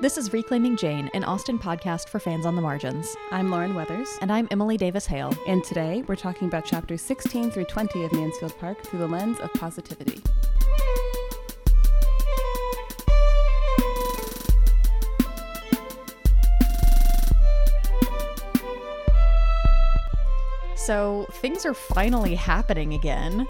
This is Reclaiming Jane, an Austen podcast for fans on the margins. I'm Lauren Weathers, And I'm Emily Davis Hale. and today we're talking about chapters 16 through 20 of Mansfield Park through the lens of positivity. So things are finally happening again.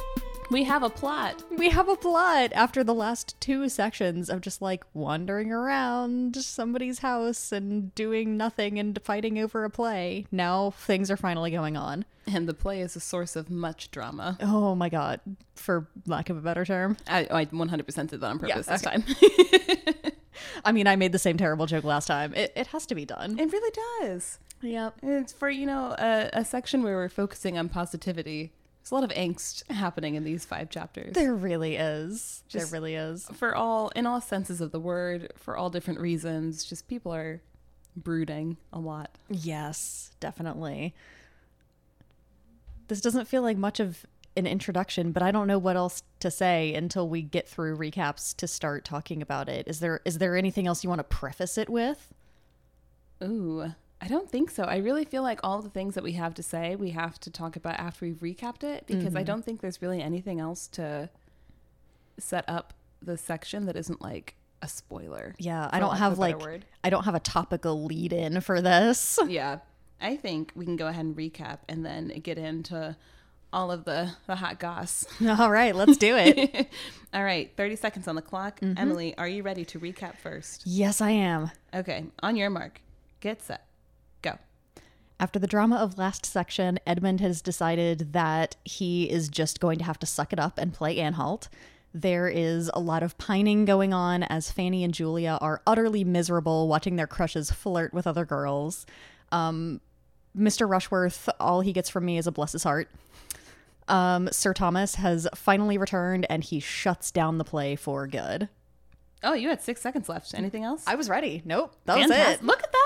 We have a plot. We have a plot after the last two sections of just like wandering around somebody's house and doing nothing and fighting over a play. Now things are finally going on. And the play is a source of much drama. Oh my god, for lack of a better term. I, I 100% did that on purpose Yeah, this time. I mean, I made the same terrible joke last time. It, it has to be done. it really does. Yep. It's for, you know, a, a section where we're focusing on positivity. There's a lot of angst happening in these five chapters. There really is. Just- there really is. for all, in all senses of the word, for all different reasons, just people are brooding a lot. Yes, definitely. This doesn't feel like much of an introduction, but I don't know what else to say until we get through recaps to start talking about it. Is there is there anything else you want to preface it with? Ooh, I don't think so. I really feel like all the things that we have to say, we have to talk about after we've recapped it because I Mm-hmm. don't think there's really anything else to set up the section that isn't like a spoiler. Yeah, I don't have like word. I don't have a topical lead in for this. Yeah. I think we can go ahead and recap and then get into all of the, the hot goss. All right, let's do it. all right, 30 seconds on the clock. Mm-hmm. Emily, are you ready to recap first? yes, I am. Okay, on your mark, get set. After the drama of last section, Edmund has decided that he is just going to have to suck it up and play Anhalt. There is a lot of pining going on as Fanny and Julia are utterly miserable watching their crushes flirt with other girls. Um, Mr. Rushworth, all he gets from me is a bless his heart. Um, Sir Thomas has finally returned and he shuts down the play for good. Oh, you had six seconds left. Anything else? I was ready. Nope, that was it. Look at that.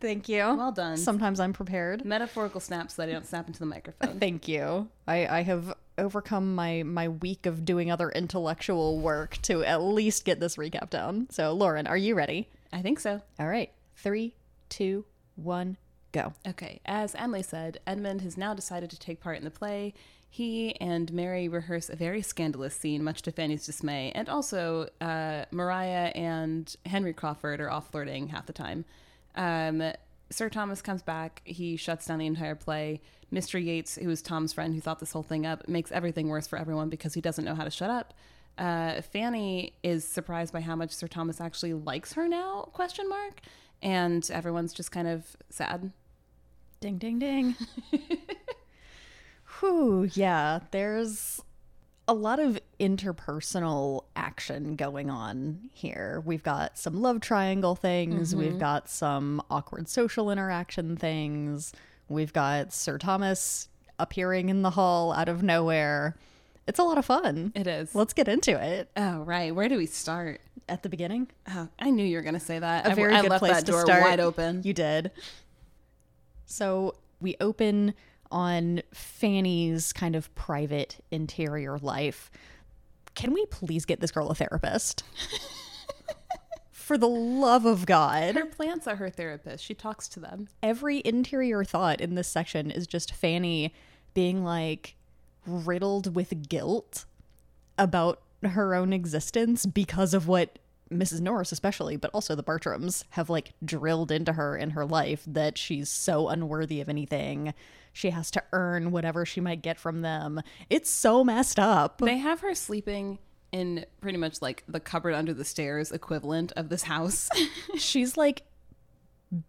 Thank you. Well done. Sometimes I'm prepared. Metaphorical snaps so that I don't snap into the microphone. Thank you. I, I have overcome my my week of doing other intellectual work to at least get this recap down. So, Lauren, are you ready? I think so. All right. Three, two, one, go. Okay, as Emily said, Edmund has now decided to take part in the play. He and Mary rehearse a very scandalous scene, much to Fanny's dismay, and also uh, Maria and Henry Crawford are off flirting half the time. Um, Sir Thomas comes back. He shuts down the entire play. Mr. Yates, who is Tom's friend who thought this whole thing up, makes everything worse for everyone because he doesn't know how to shut up. Uh, Fanny is surprised by how much Sir Thomas actually likes her now? Question mark. And everyone's just kind of sad. Ding, ding, ding. Whew, yeah. There's a lot of interpersonal action going on here. We've got some love triangle things, mm-hmm. we've got some awkward social interaction things, we've got Sir Thomas appearing in the hall out of nowhere. It's a lot of fun. It is. Let's get into it. Oh, right. Where do we start? At the beginning, Oh, I knew you were going to say that. a I- very I, good left place that to door start. wide open. You did. So we open on Fanny's kind of private interior life. Can we please get this girl a therapist? For the love of God. Her plants are her therapist. She talks to them. Every interior thought in this section is just Fanny being like riddled with guilt about her own existence because of what Mrs. Norris, especially, but also the Bertrams, have like drilled into her in her life that she's so unworthy of anything. She has to earn whatever she might get from them. It's so messed up. They have her sleeping in pretty much like the cupboard under the stairs equivalent of this house. She's like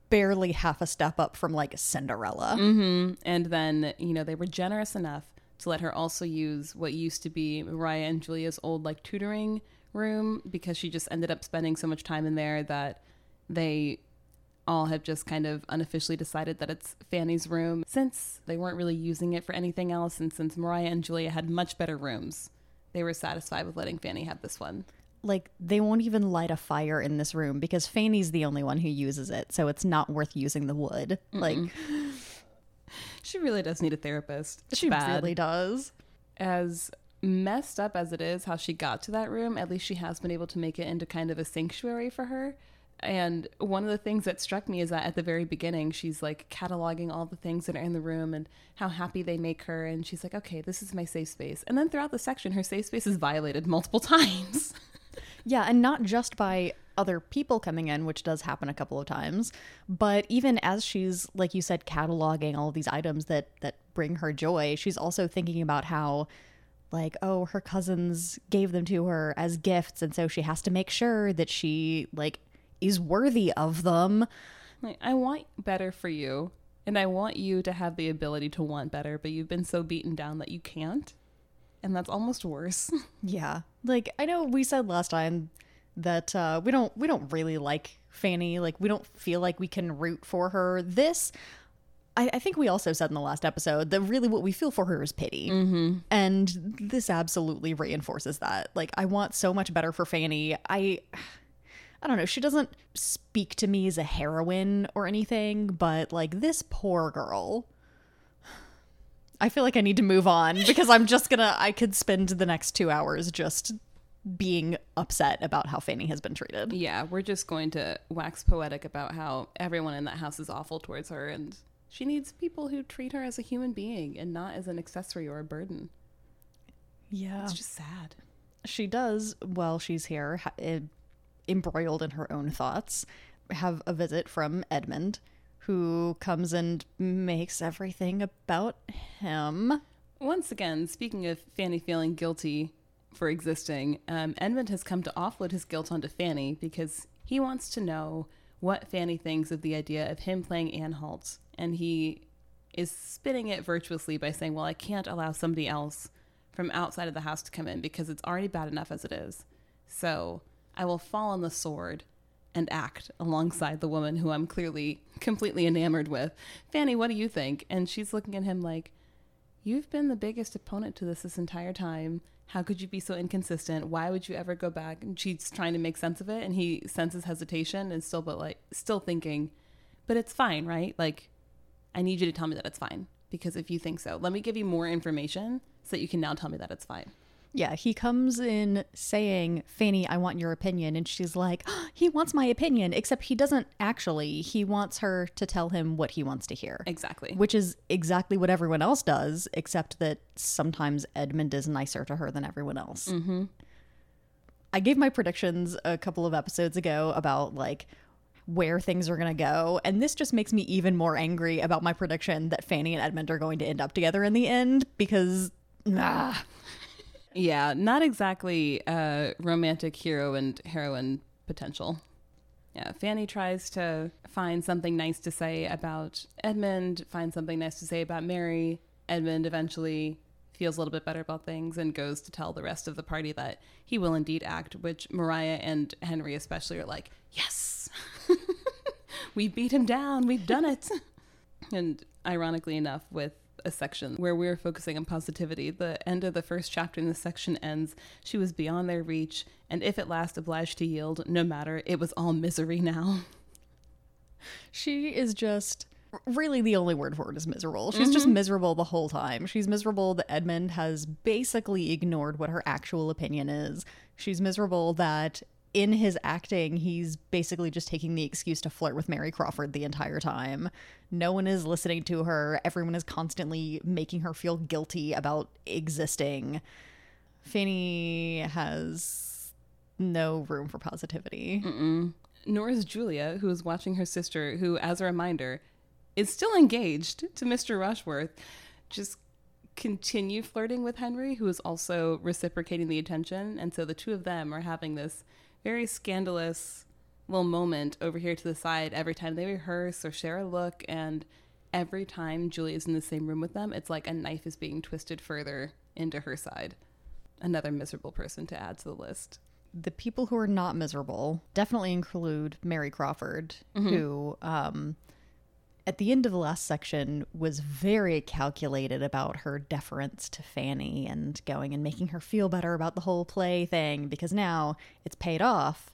barely half a step up from like Cinderella. Mm-hmm. and then, you know, they were generous enough to let her also use what used to be Maria and Julia's old like tutoring room because she just ended up spending so much time in there that they all have just kind of unofficially decided that it's Fanny's room since they weren't really using it for anything else and since Maria and Julia had much better rooms. They were satisfied with letting Fanny have this one. like they won't even light a fire in this room because Fanny's the only one who uses it, so it's not worth using the wood. Like She really does need a therapist. It's she bad. really does. as messed up as it is how she got to that room, at least she has been able to make it into kind of a sanctuary for her. And one of the things that struck me is that at the very beginning, she's like cataloging all the things that are in the room and how happy they make her. And she's like, okay, this is my safe space. And then throughout the section, her safe space is violated multiple times. Yeah, and not just by other people coming in, which does happen a couple of times, but even as she's like you said cataloging all of these items that that bring her joy, she's also thinking about how like oh her cousins gave them to her as gifts and so she has to make sure that she like is worthy of them. Like, I want better for you. And I want you to have the ability to want better, but you've been so beaten down that you can't. And that's almost worse. Yeah. Like I know we said last time that uh we don't we don't really like Fanny. Like we don't feel like we can root for her. This I, I think we also said in the last episode that really what we feel for her is pity. Mm-hmm. And this absolutely reinforces that. Like I want so much better for Fanny. I I don't know, she doesn't speak to me as a heroine or anything, but like this poor girl. I feel like I need to move on because I'm just gonna I could spend the next two hours just being upset about how Fanny has been treated. yeah, we're just going to wax poetic about how everyone in that house is awful towards her and she needs people who treat her as a human being and not as an accessory or a burden. Yeah. It's just sad. she does while she's here ha- eh, embroiled in her own thoughts have a visit from edmund who comes and makes everything about him Once again, speaking of Fanny feeling guilty for existing, um, Edmund has come to offload his guilt onto Fanny because he wants to know what Fanny thinks of the idea of him playing Anhalt. And he is spinning it virtuously by saying, Well, I can't allow somebody else from outside of the house to come in because it's already bad enough as it is. So I will fall on the sword and act alongside the woman who I'm clearly completely enamored with. Fanny, what do you think? And she's looking at him like, You've been the biggest opponent to this this entire time. How could you be so inconsistent? Why would you ever go back? And she's trying to make sense of it, and he senses hesitation and still, but like, still thinking, but it's fine, right? Like, I need you to tell me that it's fine because if you think so, let me give you more information so that you can now tell me that it's fine. Yeah he comes in saying fanny i want your opinion and she's like "Oh, he wants my opinion except he doesn't actually he wants her to tell him what he wants to hear Exactly. which is exactly what everyone else does, except that sometimes Edmund is nicer to her than everyone else. Mm-hmm. I gave my predictions a couple of episodes ago about like where things are going to go, and this just makes me even more angry about my prediction that Fanny and Edmund are going to end up together in the end because ah, Yeah, not exactly uh, romantic hero and heroine potential. Yeah, Fanny tries to find something nice to say about Edmund, find something nice to say about Mary. Edmund eventually feels a little bit better about things and goes to tell the rest of the party that he will indeed act, which Maria and Henry especially are like, yes, we beat him down, we've done it. And ironically enough, with a section where we're focusing on positivity, the end of the first chapter in this section ends. She was beyond their reach, and if at last obliged to yield, no matter, it was all misery now. she is just really the only word for it is miserable. She's just mm-hmm. miserable the whole time. She's miserable that Edmund has basically ignored what her actual opinion is. She's miserable that in his acting, he's basically just taking the excuse to flirt with Mary Crawford the entire time. No one is listening to her. Everyone is constantly making her feel guilty about existing. Fanny has no room for positivity. Nor is Julia, who is watching her sister, who, as a reminder, is still engaged to Mr. Rushworth, just continue flirting with Henry, who is also reciprocating the attention. And so the two of them are having this very scandalous little moment over here to the side every time they rehearse or share a look. And every time Julie is in the same room with them, it's like a knife is being twisted further into her side. Another miserable person to add to the list. the people who are not miserable definitely include Mary Crawford, who, um, at the end of the last section, was very calculated about her deference to Fanny and going and making her feel better about the whole play thing because now it's paid off.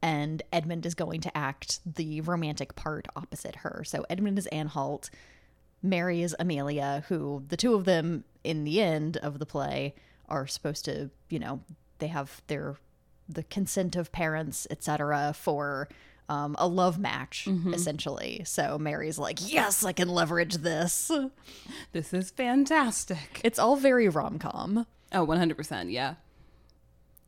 And Edmund is going to act the romantic part opposite her. So Edmund is Anhalt, Mary is Amelia, who the two of them in the end of the play are supposed to, you know, they have their the consent of parents, etc., for um, a love match, essentially. So Mary's like, yes, I can leverage this. This is fantastic. It's all very rom com. Oh, 100%. Yeah.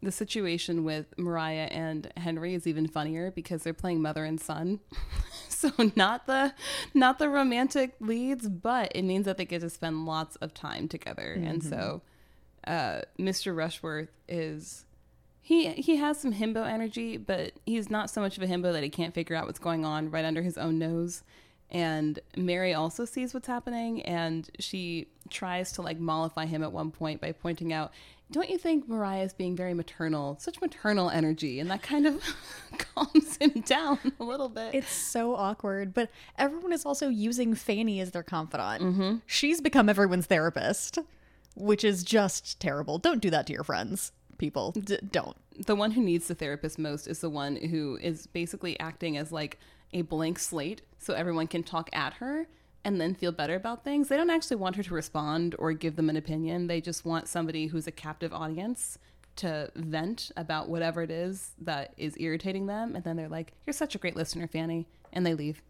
The situation with Maria and Henry is even funnier because they're playing mother and son. so not the not the romantic leads, but it means that they get to spend lots of time together. And so uh, Mr. Rushworth is he he has some himbo energy, but he's not so much of a himbo that he can't figure out what's going on right under his own nose. And Mary also sees what's happening, and she tries to like mollify him at one point by pointing out, "Don't you think Maria is being very maternal? Such maternal energy," and that kind of calms him down a little bit. It's so awkward, but everyone is also using Fanny as their confidant. Mm-hmm. She's become everyone's therapist, which is just terrible. Don't do that to your friends, people. D- don't. the one who needs the therapist most is the one who is basically acting as like a blank slate so everyone can talk at her and then feel better about things. They don't actually want her to respond or give them an opinion. They just want somebody who's a captive audience to vent about whatever it is that is irritating them. And then they're like, You're such a great listener, Fanny. And they leave.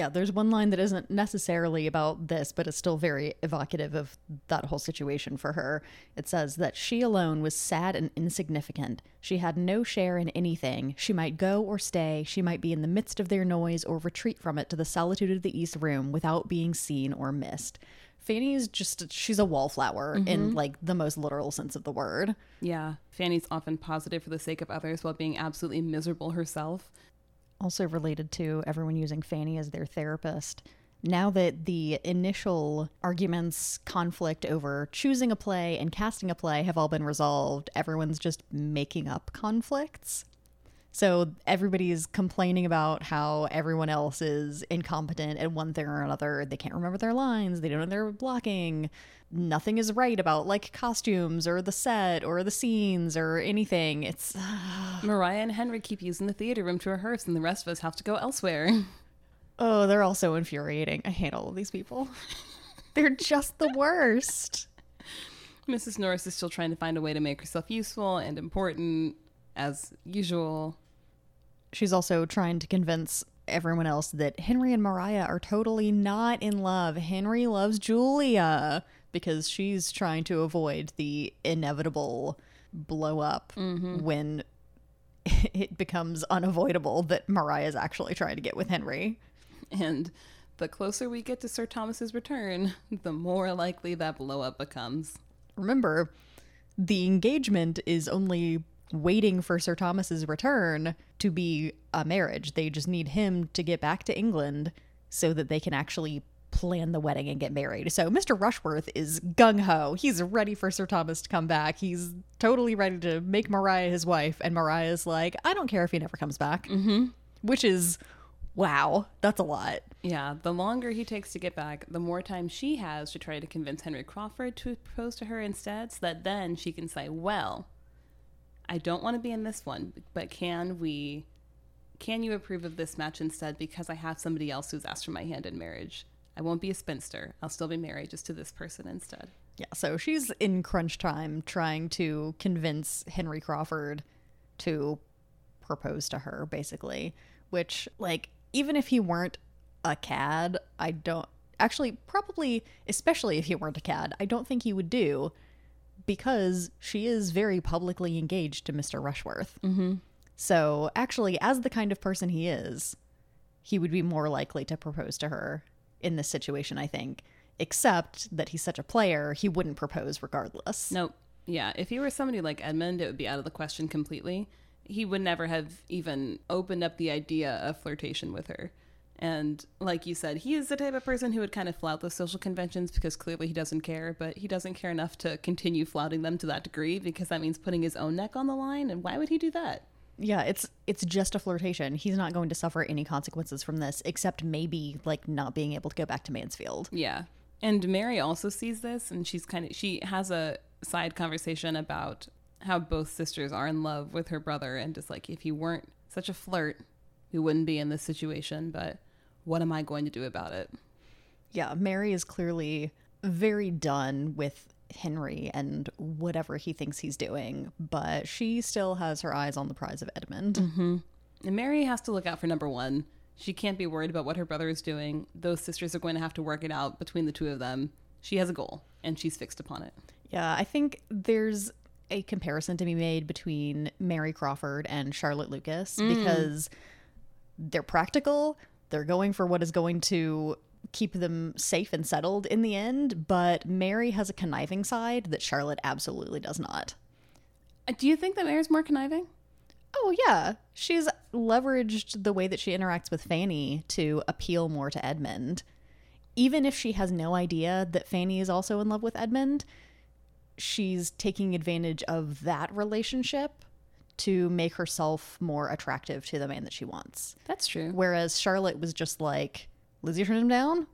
Yeah, there's one line that isn't necessarily about this, but is still very evocative of that whole situation for her. It says that she alone was sad and insignificant. She had no share in anything. She might go or stay. She might be in the midst of their noise or retreat from it to the solitude of the East Room without being seen or missed. Fanny is just, she's a wallflower in mm-hmm. like the most literal sense of the word. Yeah. Fanny's often positive for the sake of others while being absolutely miserable herself. Also related to everyone using Fanny as their therapist. Now that the initial arguments, conflict over choosing a play and casting a play have all been resolved, everyone's just making up conflicts. So everybody's complaining about how everyone else is incompetent at one thing or another. They can't remember their lines, they don't know their blocking. Nothing is right about like costumes or the set or the scenes or anything. It's Maria and Henry keep using the theater room to rehearse, and the rest of us have to go elsewhere. Oh, they're all so infuriating. I hate all of these people. they're just the worst. Mrs. Norris is still trying to find a way to make herself useful and important, as usual. She's also trying to convince everyone else that Henry and Maria are totally not in love. Henry loves Julia because she's trying to avoid the inevitable blow up mm-hmm. when it becomes unavoidable that Maria is actually trying to get with Henry. And the closer we get to Sir Thomas's return, the more likely that blow up becomes. remember, the engagement is only waiting for Sir Thomas's return to be a marriage. They just need him to get back to England so that they can actually plan the wedding and get married. So Mr. Rushworth is gung ho. He's ready for Sir Thomas to come back. He's totally ready to make Maria his wife. And Maria's like, I don't care if he never comes back. Mm-hmm. Which is, wow, that's a lot. Yeah, the longer he takes to get back, the more time she has to try to convince Henry Crawford to propose to her instead, so that then she can say, Well, I don't want to be in this one, but can we, can you approve of this match instead because I have somebody else who's asked for my hand in marriage? I won't be a spinster. I'll still be married just to this person instead. Yeah, so she's in crunch time trying to convince Henry Crawford to propose to her, basically. Which, like, even if he weren't a cad, I don't actually, probably, especially if he weren't a cad, I don't think he would do because she is very publicly engaged to Mr. Rushworth. Mm-hmm. So, actually, as the kind of person he is, he would be more likely to propose to her in this situation, I think. Except that he's such a player, he wouldn't propose regardless. Nope. Yeah, if he were somebody like Edmund, it would be out of the question completely. He would never have even opened up the idea of flirtation with her. And like you said, he is the type of person who would kind of flout those social conventions because clearly he doesn't care, but he doesn't care enough to continue flouting them to that degree because that means putting his own neck on the line. And why would he do that? Yeah, it's it's just a flirtation. He's not going to suffer any consequences from this, except maybe like not being able to go back to Mansfield. Yeah. And Mary also sees this and she's kind of she has a side conversation about how both sisters are in love with her brother and just like if he weren't such a flirt, we wouldn't be in this situation, but what am I going to do about it? Yeah, Mary is clearly very done with Henry and whatever he thinks he's doing, but she still has her eyes on the prize of Edmund. Mm-hmm. And Mary has to look out for number one. She can't be worried about what her brother is doing. Those sisters are going to have to work it out between the two of them. She has a goal, and she's fixed upon it. Yeah, I think there's a comparison to be made between Mary Crawford and Charlotte Lucas mm. because they're practical. They're going for what is going to keep them safe and settled in the end, but Mary has a conniving side that Charlotte absolutely does not. Uh, Do you think that Mary's more conniving? Oh, yeah. She's leveraged the way that she interacts with Fanny to appeal more to Edmund. Even if she has no idea that Fanny is also in love with Edmund, she's taking advantage of that relationship to make herself more attractive to the man that she wants. That's true. Whereas Charlotte was just like, Lizzie turned him down?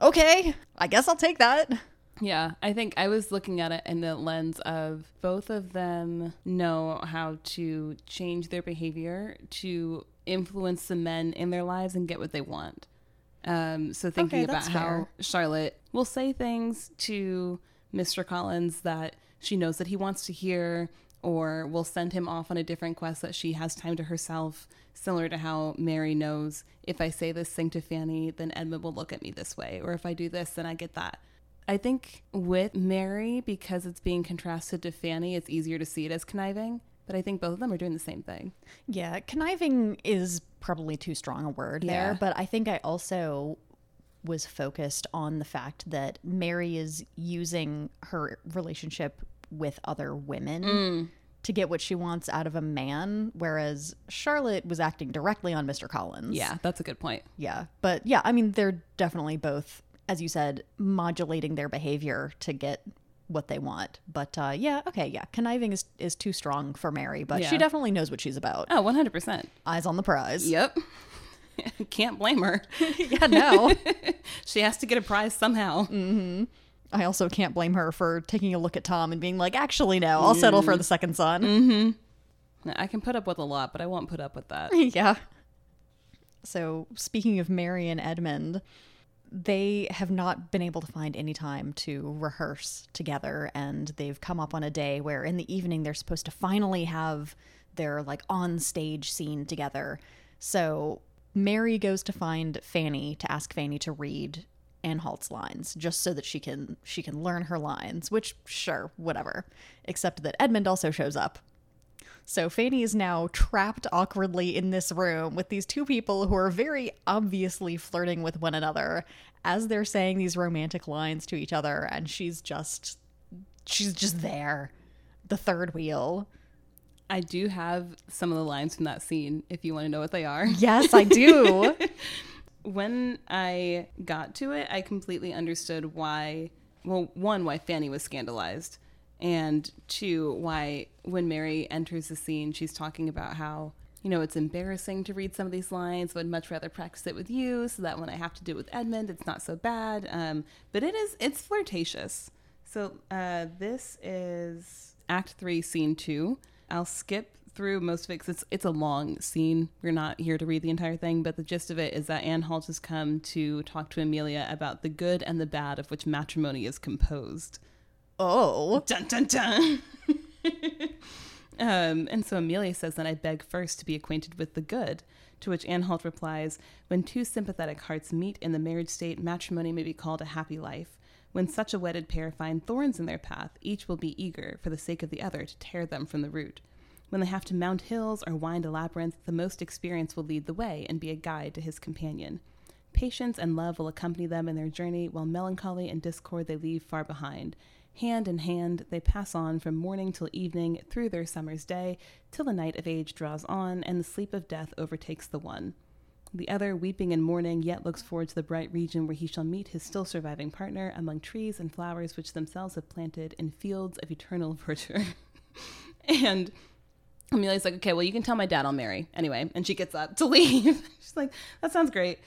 Okay, I guess I'll take that. Yeah, I think I was looking at it in the lens of both of them know how to change their behavior to influence the men in their lives and get what they want. Um, so thinking Okay, about how fair. Charlotte will say things to Mr. Collins that she knows that he wants to hear, or will send him off on a different quest that she has time to herself, similar to how Mary knows if I say this thing to Fanny, then Edmund will look at me this way, or if I do this, then I get that. I think with Mary, because it's being contrasted to Fanny, it's easier to see it as conniving. But I think both of them are doing the same thing. Yeah, conniving is probably too strong a word Yeah. there, but I think I also was focused on the fact that Mary is using her relationship with other women to get what she wants out of a man, whereas Charlotte was acting directly on Mr. Collins. Yeah, that's a good point. Yeah. But yeah, I mean, they're definitely both, as you said, modulating their behavior to get what they want. But uh, yeah, okay, yeah. Conniving is, is too strong for Mary, but she definitely knows what she's about. Oh, 100%. Eyes on the prize. Yep. Can't blame her. yeah, no. She has to get a prize somehow. I also can't blame her for taking a look at Tom and being like, actually, no, I'll settle for the mm. second son. Mm-hmm. I can put up with a lot, but I won't put up with that. yeah. So, speaking of Mary and Edmund, they have not been able to find any time to rehearse together. And they've come up on a day where in the evening they're supposed to finally have their like on stage scene together. So, Mary goes to find Fanny to ask Fanny to read Anhalt's lines just so that she can she can learn her lines, which sure, whatever. Except that Edmund also shows up so Fanny is now trapped awkwardly in this room with these two people who are very obviously flirting with one another as they're saying these romantic lines to each other and she's just she's just there. The third wheel. I do have some of the lines from that scene if you want to know what they are. Yes, I do. When I got to it, I completely understood why, well, one, why Fanny was scandalized, and two, why when Mary enters the scene, she's talking about how, you know, it's embarrassing to read some of these lines, I'd much rather practice it with you so that when I have to do it with Edmund, it's not so bad. Um, but it is, it's flirtatious. So uh, this is Act Three, Scene Two. I'll skip through most of it because it's it's a long scene. We're not here to read the entire thing, but the gist of it is that Anhalt has come to talk to Amelia about the good and the bad of which matrimony is composed. oh. Dun dun dun. um, and so Amelia says that I beg first to be acquainted with the good. To which Anhalt replies, When two sympathetic hearts meet in the marriage state, matrimony may be called a happy life. When such a wedded pair find thorns in their path, each will be eager, for the sake of the other, to tear them from the root. When they have to mount hills or wind a labyrinth, the most experienced will lead the way and be a guide to his companion. Patience and love will accompany them in their journey, while melancholy and discord they leave far behind. Hand in hand, they pass on from morning till evening through their summer's day, till the night of age draws on and the sleep of death overtakes the one. The other, weeping and mourning, yet looks forward to the bright region where he shall meet his still surviving partner among trees and flowers which themselves have planted in fields of eternal verdure. and Amelia's like, okay, well, you can tell my dad I'll marry. Anyway, and she gets up to leave. She's like, that sounds great.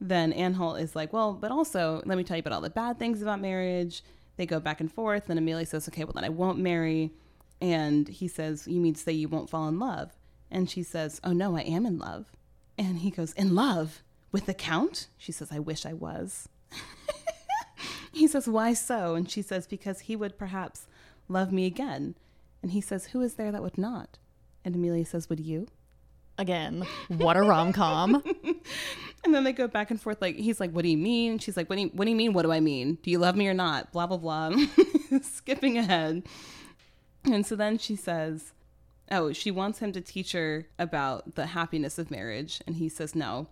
Then Anhalt is like, well, but also, let me tell you about all the bad things about marriage. They go back and forth. Then Amelia says, okay, well, then I won't marry. And he says, you mean to say you won't fall in love? And she says, oh, no, I am in love. And he goes, in love? With the Count? She says, I wish I was. he says, why so? And she says, because he would perhaps love me again. And he says, who is there that would not? And Amelia says, would you? Again, what a rom com. And then they go back and forth. Like he's like, "What do you mean?" She's like, "What do you What do you mean? What do I mean? Do you love me or not?" Blah blah blah. Skipping ahead, and so then she says, "Oh, she wants him to teach her about the happiness of marriage," and he says no.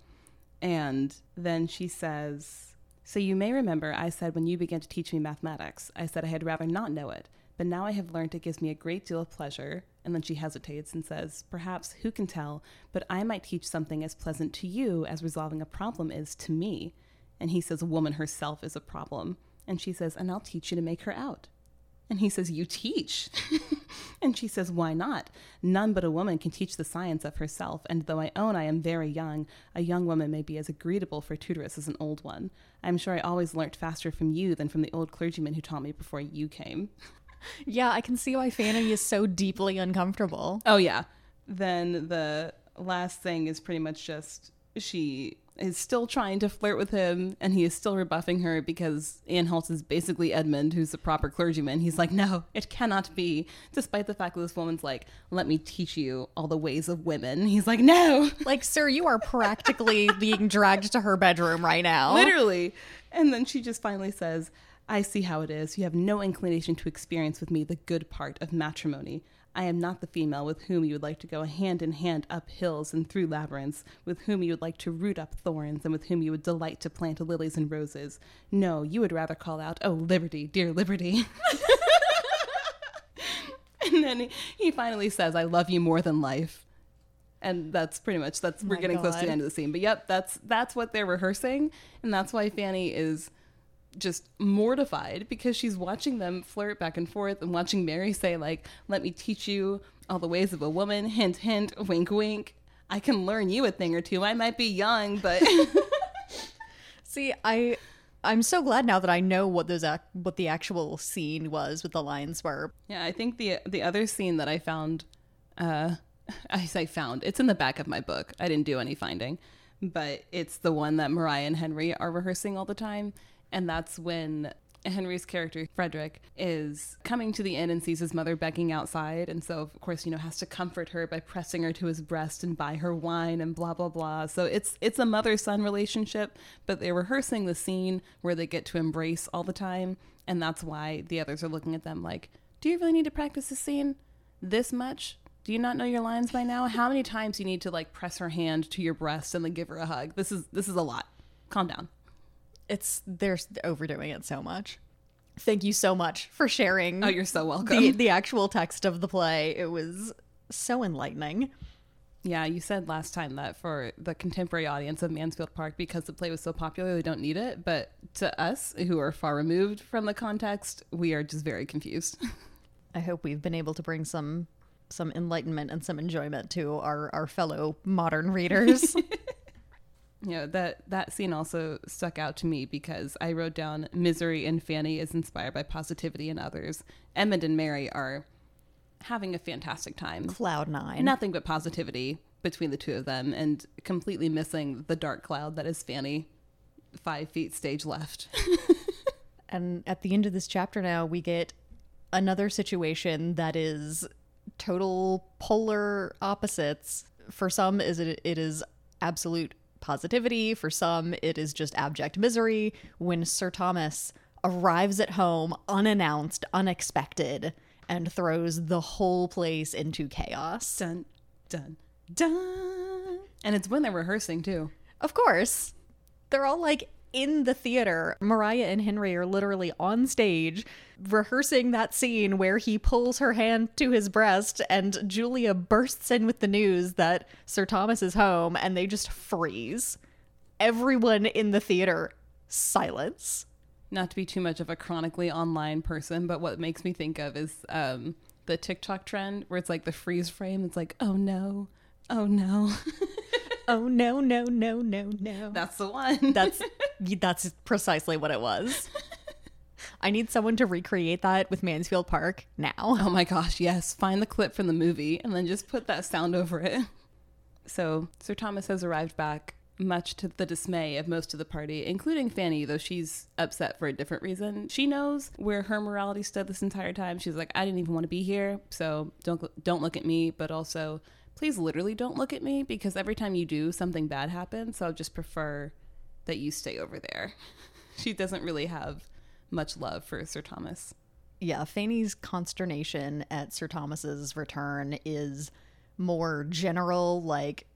And then she says, "So you may remember I said when you began to teach me mathematics, I said I had rather not know it." But now I have learned it gives me a great deal of pleasure. And then she hesitates and says, Perhaps, who can tell, but I might teach something as pleasant to you as resolving a problem is to me. And he says, A woman herself is a problem. And she says, And I'll teach you to make her out. And he says, You teach. and she says, Why not? None but a woman can teach the science of herself. And though I own I am very young, a young woman may be as agreeable for tutoress as an old one. I am sure I always learnt faster from you than from the old clergyman who taught me before you came. Yeah, I can see why Fanny is so deeply uncomfortable. Oh yeah. Then the last thing is pretty much just she is still trying to flirt with him and he is still rebuffing her because Anne Anhalt is basically Edmund, who's the proper clergyman. He's like, No, it cannot be. Despite the fact that this woman's like, Let me teach you all the ways of women. He's like, No. Like, sir, you are practically being dragged to her bedroom right now. Literally. And then she just finally says, I see how it is. You have no inclination to experience with me the good part of matrimony. I am not the female with whom you would like to go hand in hand up hills and through labyrinths, with whom you would like to root up thorns, and with whom you would delight to plant lilies and roses. No, you would rather call out, Oh, liberty, dear liberty. and then he, he finally says, I love you more than life. And that's pretty much that's we're My getting close to the end of the scene. But yep, that's that's what they're rehearsing, and that's why Fanny is just mortified because she's watching them flirt back and forth and watching Mary say like, "Let me teach you all the ways of a woman." Hint, hint, wink, wink. I can learn you a thing or two. I might be young, but See, I I'm so glad now that I know what those ac- what the actual scene was with the lines were. yeah, I think the the other scene that I found, uh, I say found, it's in the back of my book. I didn't do any finding, but it's the one that Maria and Henry are rehearsing all the time, and that's when Henry's character Frederick is coming to the inn and sees his mother begging outside, and so of course you know has to comfort her by pressing her to his breast and buy her wine and blah blah blah. So it's it's a mother son relationship, but they're rehearsing the scene where they get to embrace all the time, and that's why the others are looking at them like, "Do you really need to practice this scene this much?" Do you not know your lines by now? How many times do you need to like press her hand to your breast and then give her a hug? This is this is a lot. Calm down. It's they're overdoing it so much. Thank you so much for sharing Oh, you're so welcome. the the actual text of the play. It was so enlightening. Yeah, you said last time that for the contemporary audience of Mansfield Park, because the play was so popular, they don't need it. But to us, who are far removed from the context, we are just very confused. I hope we've been able to bring some some enlightenment and some enjoyment to our our fellow modern readers. you know that that scene also stuck out to me because I wrote down misery and Fanny is inspired by positivity in others. Edmund and Mary are having a fantastic time. Cloud nine. Nothing but positivity between the two of them, and completely missing the dark cloud that is Fanny. Five feet stage left. And at the end of this chapter now, we get another situation that is total polar opposites. For some is it it is absolute positivity, for some it is just abject misery when Sir Thomas arrives at home unannounced, unexpected and throws the whole place into chaos. dun, dun, dun. And it's when they're rehearsing too. Of course. They're all like in the theater. Maria and Henry are literally on stage rehearsing that scene where he pulls her hand to his breast and Julia bursts in with the news that Sir Thomas is home and they just freeze. Everyone in the theater silence. Not to be too much of a chronically online person, but what makes me think of is um, the TikTok trend where it's like the freeze frame. It's like, oh no, oh no. Oh no, no, no, no, no. That's the one. That's that's precisely what it was. I need someone to recreate that with Mansfield Park now. Oh my gosh, yes. Find the clip from the movie and then just put that sound over it. So, Sir Thomas has arrived back, much to the dismay of most of the party, including Fanny, though she's upset for a different reason. She knows where her morality stood this entire time. She's like, I didn't even want to be here, so don't don't look at me, but also please literally don't look at me because every time you do, something bad happens. So I just prefer that you stay over there. she doesn't really have much love for Sir Thomas. Yeah, Fanny's consternation at Sir Thomas's return is more general, like,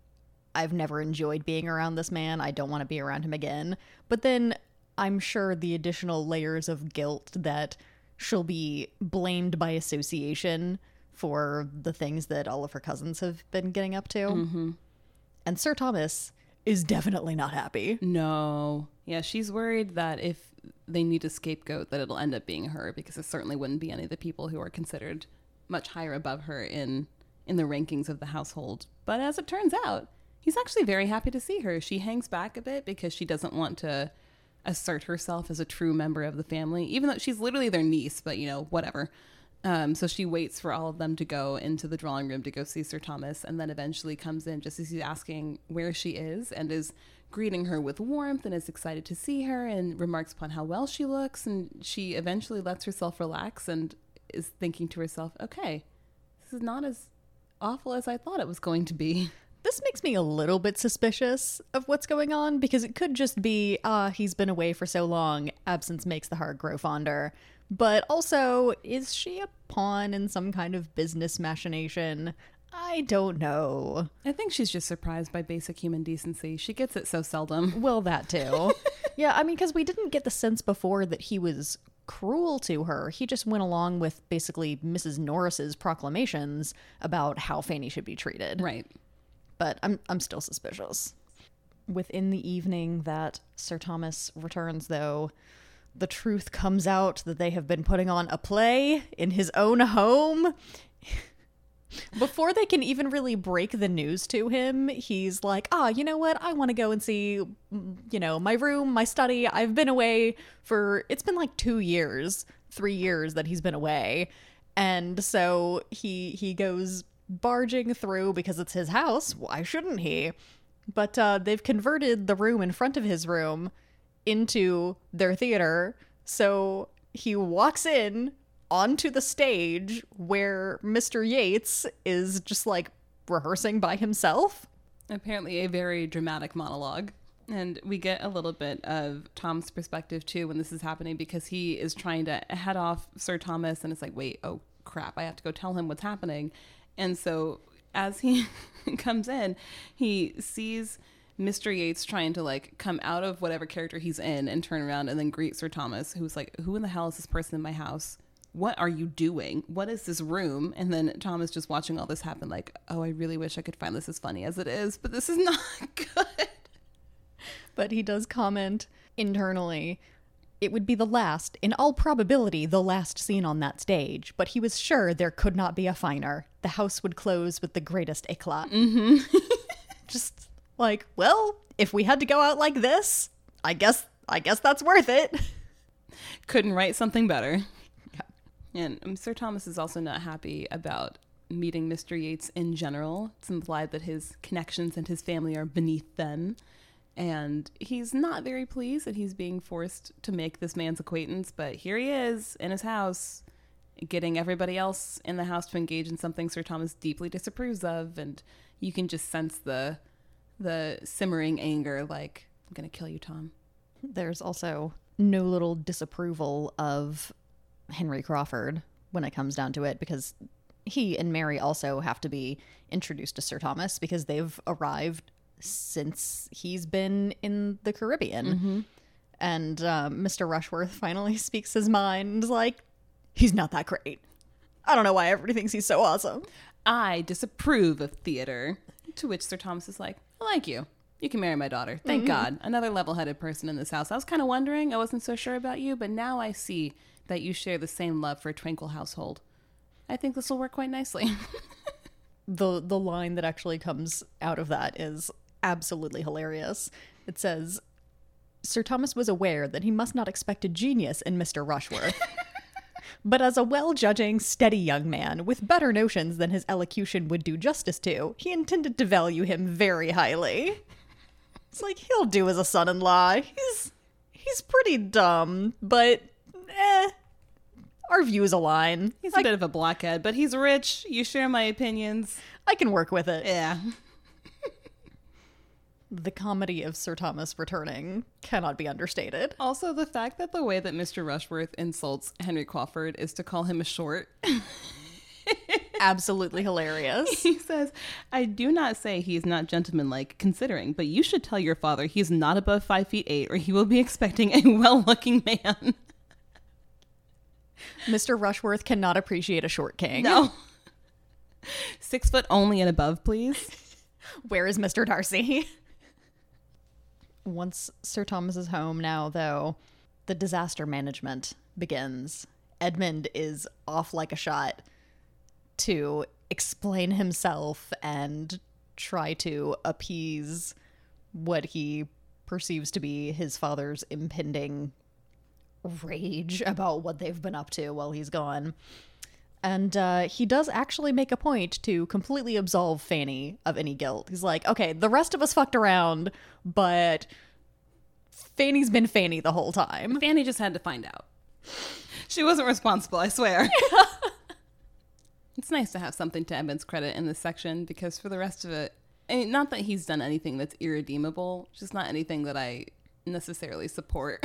I've never enjoyed being around this man. I don't want to be around him again. But then I'm sure the additional layers of guilt that she'll be blamed by association for the things that all of her cousins have been getting up to. Mm-hmm. And Sir Thomas is definitely not happy. No. Yeah, she's worried that if they need a scapegoat, that it'll end up being her because it certainly wouldn't be any of the people who are considered much higher above her in in the rankings of the household. But as it turns out, he's actually very happy to see her. She hangs back a bit because she doesn't want to assert herself as a true member of the family, even though she's literally their niece, but you know, whatever. Um, so she waits for all of them to go into the drawing room to go see Sir Thomas, and then eventually comes in just as he's asking where she is and is greeting her with warmth and is excited to see her and remarks upon how well she looks. And she eventually lets herself relax and is thinking to herself, okay, this is not as awful as I thought it was going to be. This makes me a little bit suspicious of what's going on because it could just be, ah, uh, he's been away for so long, absence makes the heart grow fonder. But also, is she a pawn in some kind of business machination? I don't know. I think she's just surprised by basic human decency. She gets it so seldom. Well, that too. yeah, I mean, because we didn't get the sense before that he was cruel to her. He just went along with basically Mrs. Norris's proclamations about how Fanny should be treated. Right but I'm I'm still suspicious. Within the evening that Sir Thomas returns though, the truth comes out that they have been putting on a play in his own home. Before they can even really break the news to him, he's like, "Ah, oh, you know what? I want to go and see, you know, my room, my study. I've been away for it's been like 2 years, 3 years that he's been away." And so he he goes barging through because it's his house. Why shouldn't he? But uh, they've converted the room in front of his room into their theater. So he walks in onto the stage where Mr. Yates is just like rehearsing by himself. Apparently, a very dramatic monologue. And we get a little bit of Tom's perspective too when this is happening because he is trying to head off Sir Thomas and it's like, wait, oh crap, I have to go tell him what's happening. And so as he comes in, he sees Mr. Yates trying to like come out of whatever character he's in and turn around and then greet Sir Thomas, who's like, Who in the hell is this person in my house? What are you doing? What is this room? And then Thomas just watching all this happen, like, Oh, I really wish I could find this as funny as it is, but this is not good. But he does comment internally it would be the last, in all probability, the last scene on that stage, but he was sure there could not be a finer. The house would close with the greatest eclat. Mm-hmm. Just like, well, if we had to go out like this, I guess I guess that's worth it. Couldn't write something better. Yeah. And um, Sir Thomas is also not happy about meeting Mr. Yates in general. It's implied that his connections and his family are beneath them and he's not very pleased that he's being forced to make this man's acquaintance but here he is in his house getting everybody else in the house to engage in something sir thomas deeply disapproves of and you can just sense the the simmering anger like i'm gonna kill you tom there's also no little disapproval of henry crawford when it comes down to it because he and mary also have to be introduced to sir thomas because they've arrived since he's been in the Caribbean. Mm-hmm. And uh, Mr. Rushworth finally speaks his mind. Like, he's not that great. I don't know why everybody thinks he's so awesome. I disapprove of theater. To which Sir Thomas is like, I like you. You can marry my daughter. Thank mm-hmm. God. Another level headed person in this house. I was kind of wondering. I wasn't so sure about you, but now I see that you share the same love for a tranquil household. I think this will work quite nicely. the the line that actually comes out of that is absolutely hilarious. It says, Sir Thomas was aware that he must not expect a genius in Mr. Rushworth. but as a well judging, steady young man with better notions than his elocution would do justice to, he intended to value him very highly. It's like he'll do as a son in law. He's he's pretty dumb, but eh. Our views align. He's a bit of a blockhead, but he's rich. You share my opinions. I can work with it. Yeah. The comedy of Sir Thomas returning cannot be understated. Also, the fact that the way that Mr. Rushworth insults Henry Crawford is to call him a short. Absolutely hilarious. He says, I do not say he is not gentlemanlike, considering, but you should tell your father he is not above five feet eight, or he will be expecting a well looking man. Mr. Rushworth cannot appreciate a short king. No. Six foot only and above, please. Where is Mr. Darcy? Once Sir Thomas is home now, though, the disaster management begins. Edmund is off like a shot to explain himself and try to appease what he perceives to be his father's impending rage about what they've been up to while he's gone. And uh, he does actually make a point to completely absolve Fanny of any guilt. He's like, okay, the rest of us fucked around, but Fanny's been Fanny the whole time. Fanny just had to find out. She wasn't responsible, I swear. it's nice to have something to Edmund's credit in this section because for the rest of it, I mean, not that he's done anything that's irredeemable, just not anything that I necessarily support.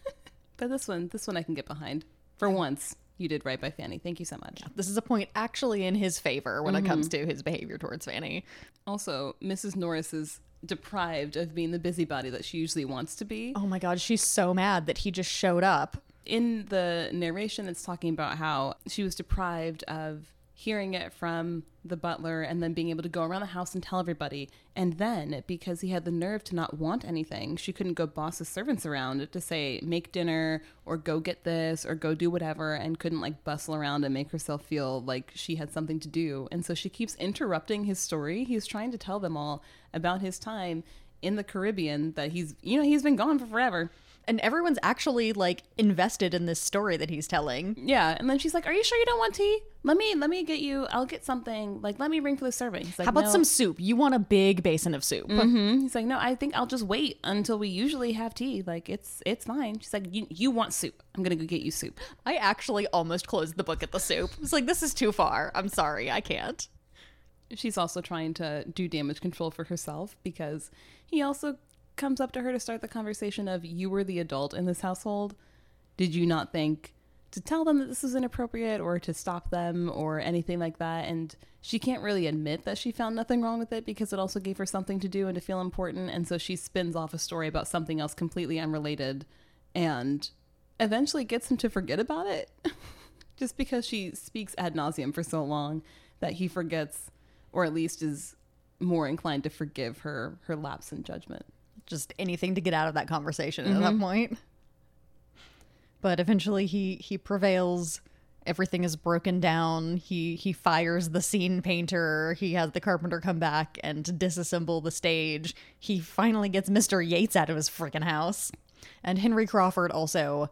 but this one, this one I can get behind. For once, you did right by Fanny. Thank you so much. This is a point actually in his favor when it comes mm-hmm. to his behavior towards Fanny. Also, Mrs. Norris is deprived of being the busybody that she usually wants to be. Oh my god, she's so mad that he just showed up. in the narration it's talking about how she was deprived of hearing it from the butler and then being able to go around the house and tell everybody. And then because he had the nerve to not want anything she couldn't go boss his servants around to say make dinner or go get this or go do whatever and couldn't like bustle around and make herself feel like she had something to do. And so she keeps interrupting his story. He's trying to tell them all about his time in the caribbean that he's you know he's been gone for forever And everyone's actually like invested in this story that he's telling. Yeah, and then she's like, "Are you sure you don't want tea? Let me let me get you. I'll get something. Like, let me ring for the serving." He's like, How about "No." some soup? You want a big basin of soup. Mhm. He's like, "No, I think I'll just wait until we usually have tea. Like, it's it's fine." She's like, "You you want soup? I'm gonna go get you soup." I actually almost closed the book at the soup. It's like, this is too far. I'm sorry, I can't. She's also trying to do damage control for herself because he also comes up to her to start the conversation of, "You were the adult in this household. Did you not think?" To tell them that this is inappropriate or to stop them or anything like that. And she can't really admit that she found nothing wrong with it because it also gave her something to do and to feel important. And so she spins off a story about something else completely unrelated and eventually gets him to forget about it just because she speaks ad nauseum for so long that he forgets or at least is more inclined to forgive her her lapse in judgment. Just anything to get out of that conversation at that mm-hmm. point. But eventually he he prevails. Everything is broken down. He he fires the scene painter. He has the carpenter come back and disassemble the stage. He finally gets Mr. Yates out of his freaking house. And Henry Crawford also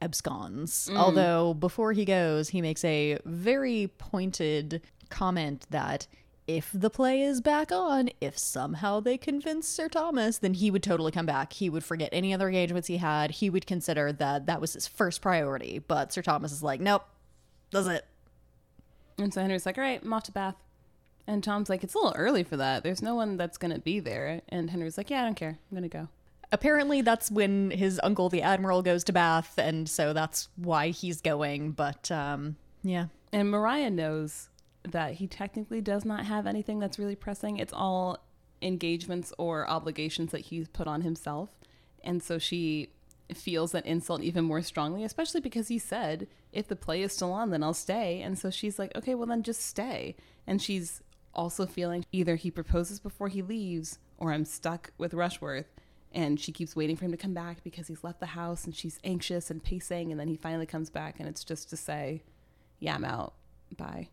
absconds. Mm. Although before he goes, he makes a very pointed comment that if the play is back on, if somehow they convince Sir Thomas, then he would totally come back. He would forget any other engagements he had. He would consider that that was his first priority. But Sir Thomas is like, nope, does it. And so Henry's like, "All right, I'm off to Bath." And Tom's like, "It's a little early for that. There's no one that's going to be there." And Henry's like, "Yeah, I don't care. I'm going to go." Apparently, that's when his uncle, the Admiral, goes to Bath, and so that's why he's going. But um, yeah, And Maria knows that he technically does not have anything that's really pressing. It's all engagements or obligations that he's put on himself. And so she feels that insult even more strongly, especially because he said, if the play is still on, then I'll stay. And so she's like, okay, well, then just stay. And she's also feeling either he proposes before he leaves or I'm stuck with Rushworth. And she keeps waiting for him to come back because he's left the house and she's anxious and pacing. And then he finally comes back and it's just to say, yeah, I'm out. Bye.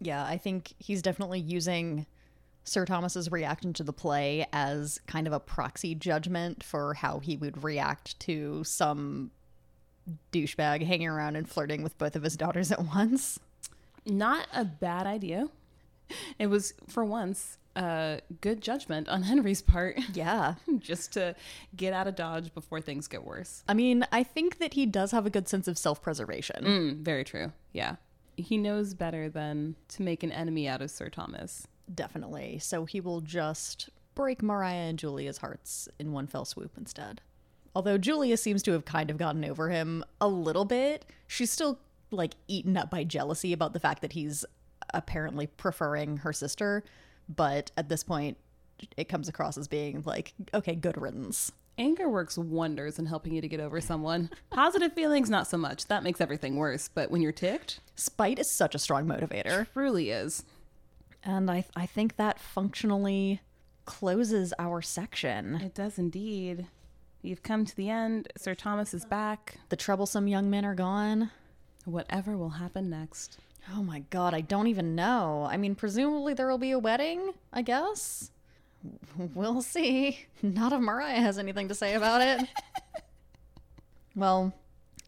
Yeah, I think he's definitely using Sir Thomas's reaction to the play as kind of a proxy judgment for how he would react to some douchebag hanging around and flirting with both of his daughters at once. Not a bad idea. It was, for once, a good judgment on Henry's part, Yeah. just to get out of Dodge before things get worse. I mean, I think that he does have a good sense of self preservation. Mm, very true. Yeah. He knows better than to make an enemy out of Sir Thomas. Definitely. So he will just break Maria and Julia's hearts in one fell swoop instead. Although Julia seems to have kind of gotten over him a little bit, she's still like eaten up by jealousy about the fact that he's apparently preferring her sister. But at this point, it comes across as being like, okay, good riddance. Anger works wonders in helping you to get over someone. Positive feelings, not so much. That makes everything worse. But when you're ticked, Spite is such a strong motivator. truly is. And I, I think that functionally closes our section. It does indeed. You've come to the end. Sir Thomas is back. The troublesome young men are gone. Whatever will happen next. Oh my god, I don't even know. I mean, presumably there will be a wedding, I guess. We'll see. Not if Maria has anything to say about it. well,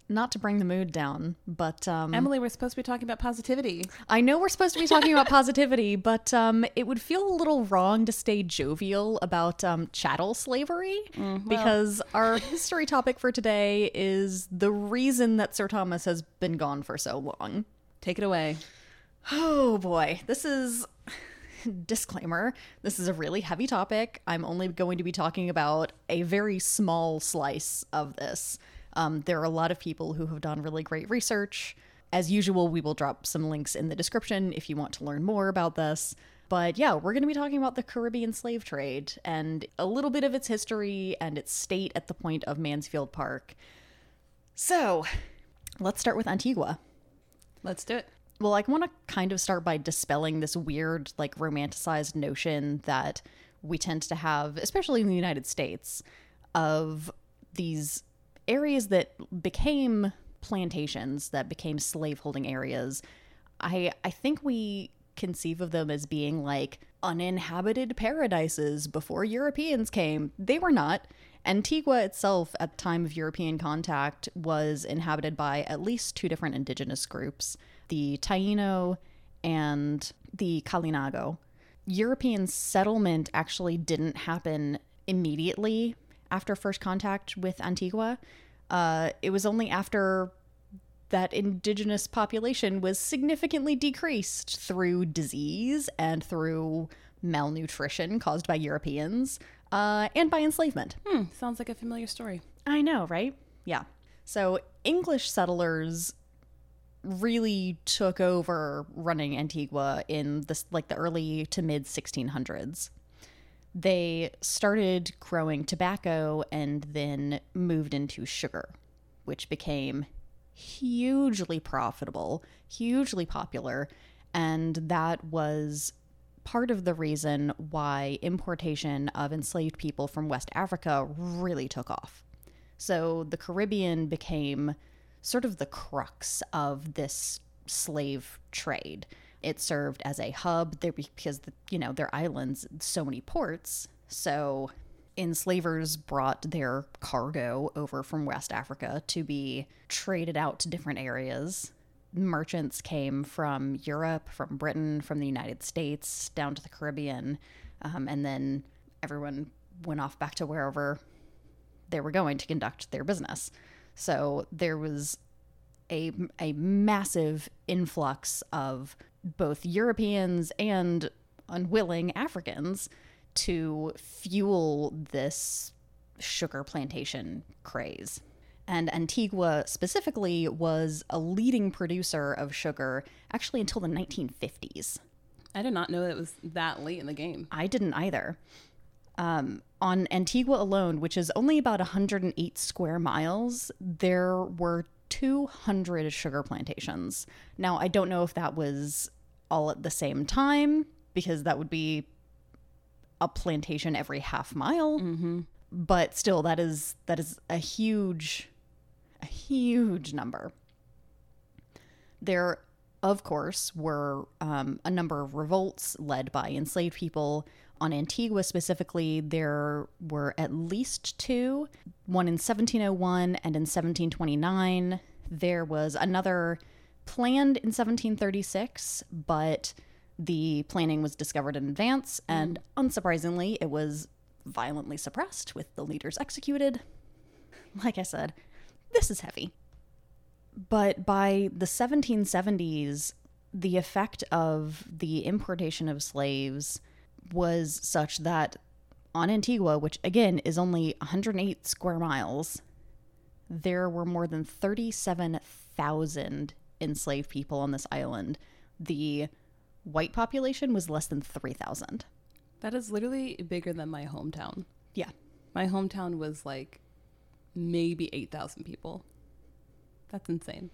not to bring the mood down, but um, Emily, we're supposed to be talking about positivity. I know we're supposed to be talking about positivity, but um, it would feel a little wrong to stay jovial about um, chattel slavery because our history topic for today is the reason that Sir Thomas has been gone for so long. Take it away. Oh boy, this is disclaimer. This is a really heavy topic. I'm only going to be talking about a very small slice of this. Um, there are a lot of people who have done really great research. As usual, we will drop some links in the description if you want to learn more about this. But yeah, we're going to be talking about the Caribbean slave trade and a little bit of its history and its state at the point of Mansfield Park. So, let's start with Antigua. Let's do it. Well, I want to kind of start by dispelling this weird, like, romanticized notion that we tend to have, especially in the United States, of these areas that became plantations, that became slaveholding areas. I I think we conceive of them as being like uninhabited paradises before Europeans came. They were not. Antigua itself, at the time of European contact, was inhabited by at least two different indigenous groups the Taino and the Kalinago. European settlement actually didn't happen immediately after first contact with Antigua. Uh, it was only after that indigenous population was significantly decreased through disease and through malnutrition caused by Europeans uh, and by enslavement. Hmm, sounds like a familiar story. I know, right? Yeah. So English settlers really took over running Antigua in this like the early to mid 1600s. They started growing tobacco and then moved into sugar, which became hugely profitable, hugely popular, and that was part of the reason why importation of enslaved people from West Africa really took off. So the Caribbean became sort of the crux of this slave trade. It served as a hub there because the, you know their islands so many ports. So enslavers brought their cargo over from West Africa to be traded out to different areas. Merchants came from Europe, from Britain, from the United States down to the Caribbean, um, and then everyone went off back to wherever they were going to conduct their business. So there was a, a massive influx of both Europeans and unwilling Africans to fuel this sugar plantation craze. And Antigua specifically was a leading producer of sugar actually until the 1950s. I did not know it was that late in the game. I didn't either. Um, on Antigua alone, which is only about 108 square miles, there were 200 sugar plantations. Now, I don't know if that was all at the same time, because that would be a plantation every half mile. But still, that is that is a huge, a huge number. There, of course, were um, a number of revolts led by enslaved people. On Antigua specifically, there were at least two one in 1701 and in 1729. There was another planned in 1736, but the planning was discovered in advance, and unsurprisingly, it was violently suppressed with the leaders executed. Like I said, this is heavy. But by the 1770s, the effect of the importation of slaves was such that on Antigua, which again is only 108 square miles, there were more than 37,000 enslaved people on this island. The white population was less than 3,000. That is literally bigger than my hometown. Yeah. My hometown was like maybe 8,000 people. That's insane.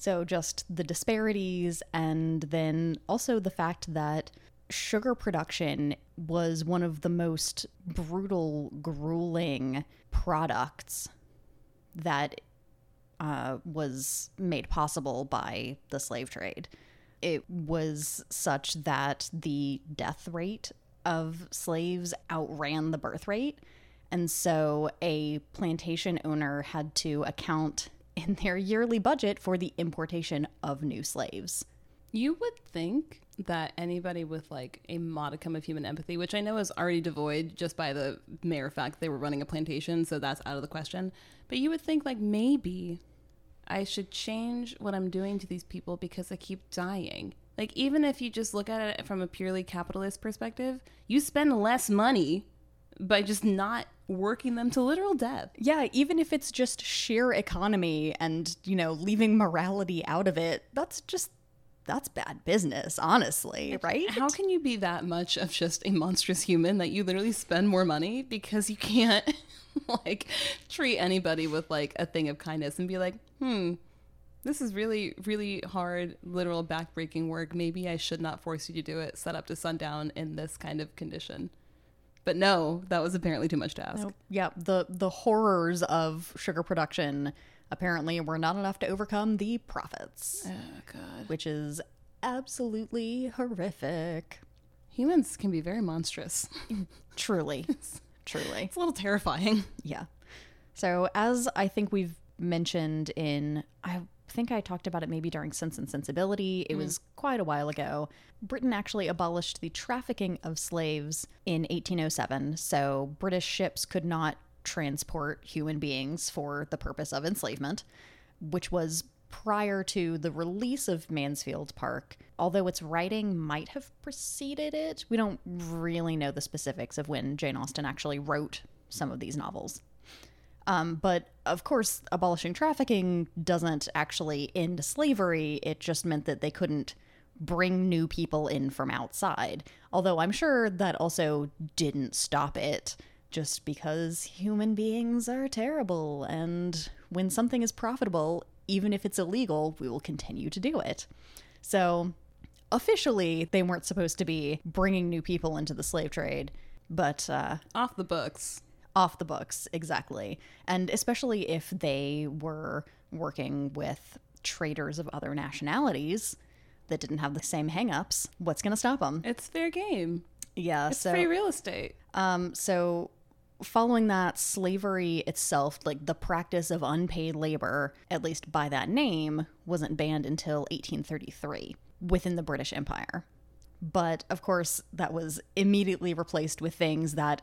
So, just the disparities, and then also the fact that sugar production was one of the most brutal, grueling products that uh, was made possible by the slave trade. It was such that the death rate of slaves outran the birth rate. And so a plantation owner had to account in their yearly budget for the importation of new slaves. You would think that anybody with like a modicum of human empathy, which I know is already devoid just by the mere fact they were running a plantation, so that's out of the question. But you would think like maybe I should change what I'm doing to these people because they keep dying. Like even if you just look at it from a purely capitalist perspective, you spend less money by just not working them to literal death. Yeah, even if it's just sheer economy and, you know, leaving morality out of it, that's just that's bad business, honestly, right? How can you be that much of just a monstrous human that you literally spend more money because you can't like treat anybody with like a thing of kindness and be like, "Hmm, this is really really hard literal backbreaking work. Maybe I should not force you to do it. Set up to sundown in this kind of condition." But no, that was apparently too much to ask. Nope. Yeah, the the horrors of sugar production apparently were not enough to overcome the profits, Oh god. which is absolutely horrific. Humans can be very monstrous. Truly. Truly. It's a little terrifying. Yeah. So, as I think we've mentioned in, I think I talked about it maybe during Sense and Sensibility, it mm. was quite a while ago. Britain actually abolished the trafficking of slaves in 1807. So, British ships could not transport human beings for the purpose of enslavement, which was prior to the release of Mansfield Park. Although its writing might have preceded it, we don't really know the specifics of when Jane Austen actually wrote some of these novels. Um, but of course, abolishing trafficking doesn't actually end slavery. It just meant that they couldn't bring new people in from outside. Although I'm sure that also didn't stop it, just because human beings are terrible. And when something is profitable, even if it's illegal, we will continue to do it. So officially, they weren't supposed to be bringing new people into the slave trade. But uh, Off the books. off the books exactly and especially if they were working with traders of other nationalities that didn't have the same hangups what's going to stop them It's fair game. yeah It's so free real estate. um so following that slavery itself like the practice of unpaid labor at least by that name wasn't banned until 1833 within the british empire. But of course that was immediately replaced with things that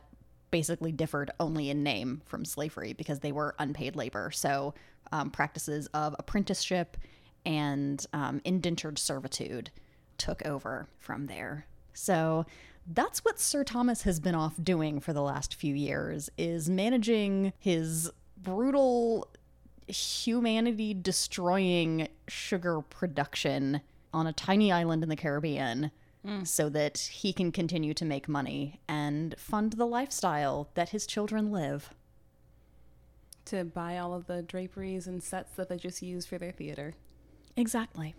basically differed only in name from slavery because they were unpaid labor. So um, practices of apprenticeship and um, indentured servitude took over from there. So that's what sir thomas has been off doing for the last few years is managing his brutal humanity destroying sugar production on a tiny island in the caribbean mm. so that he can continue to make money and fund the lifestyle that his children live. To buy all of the draperies and sets that they just use for their theater. Exactly.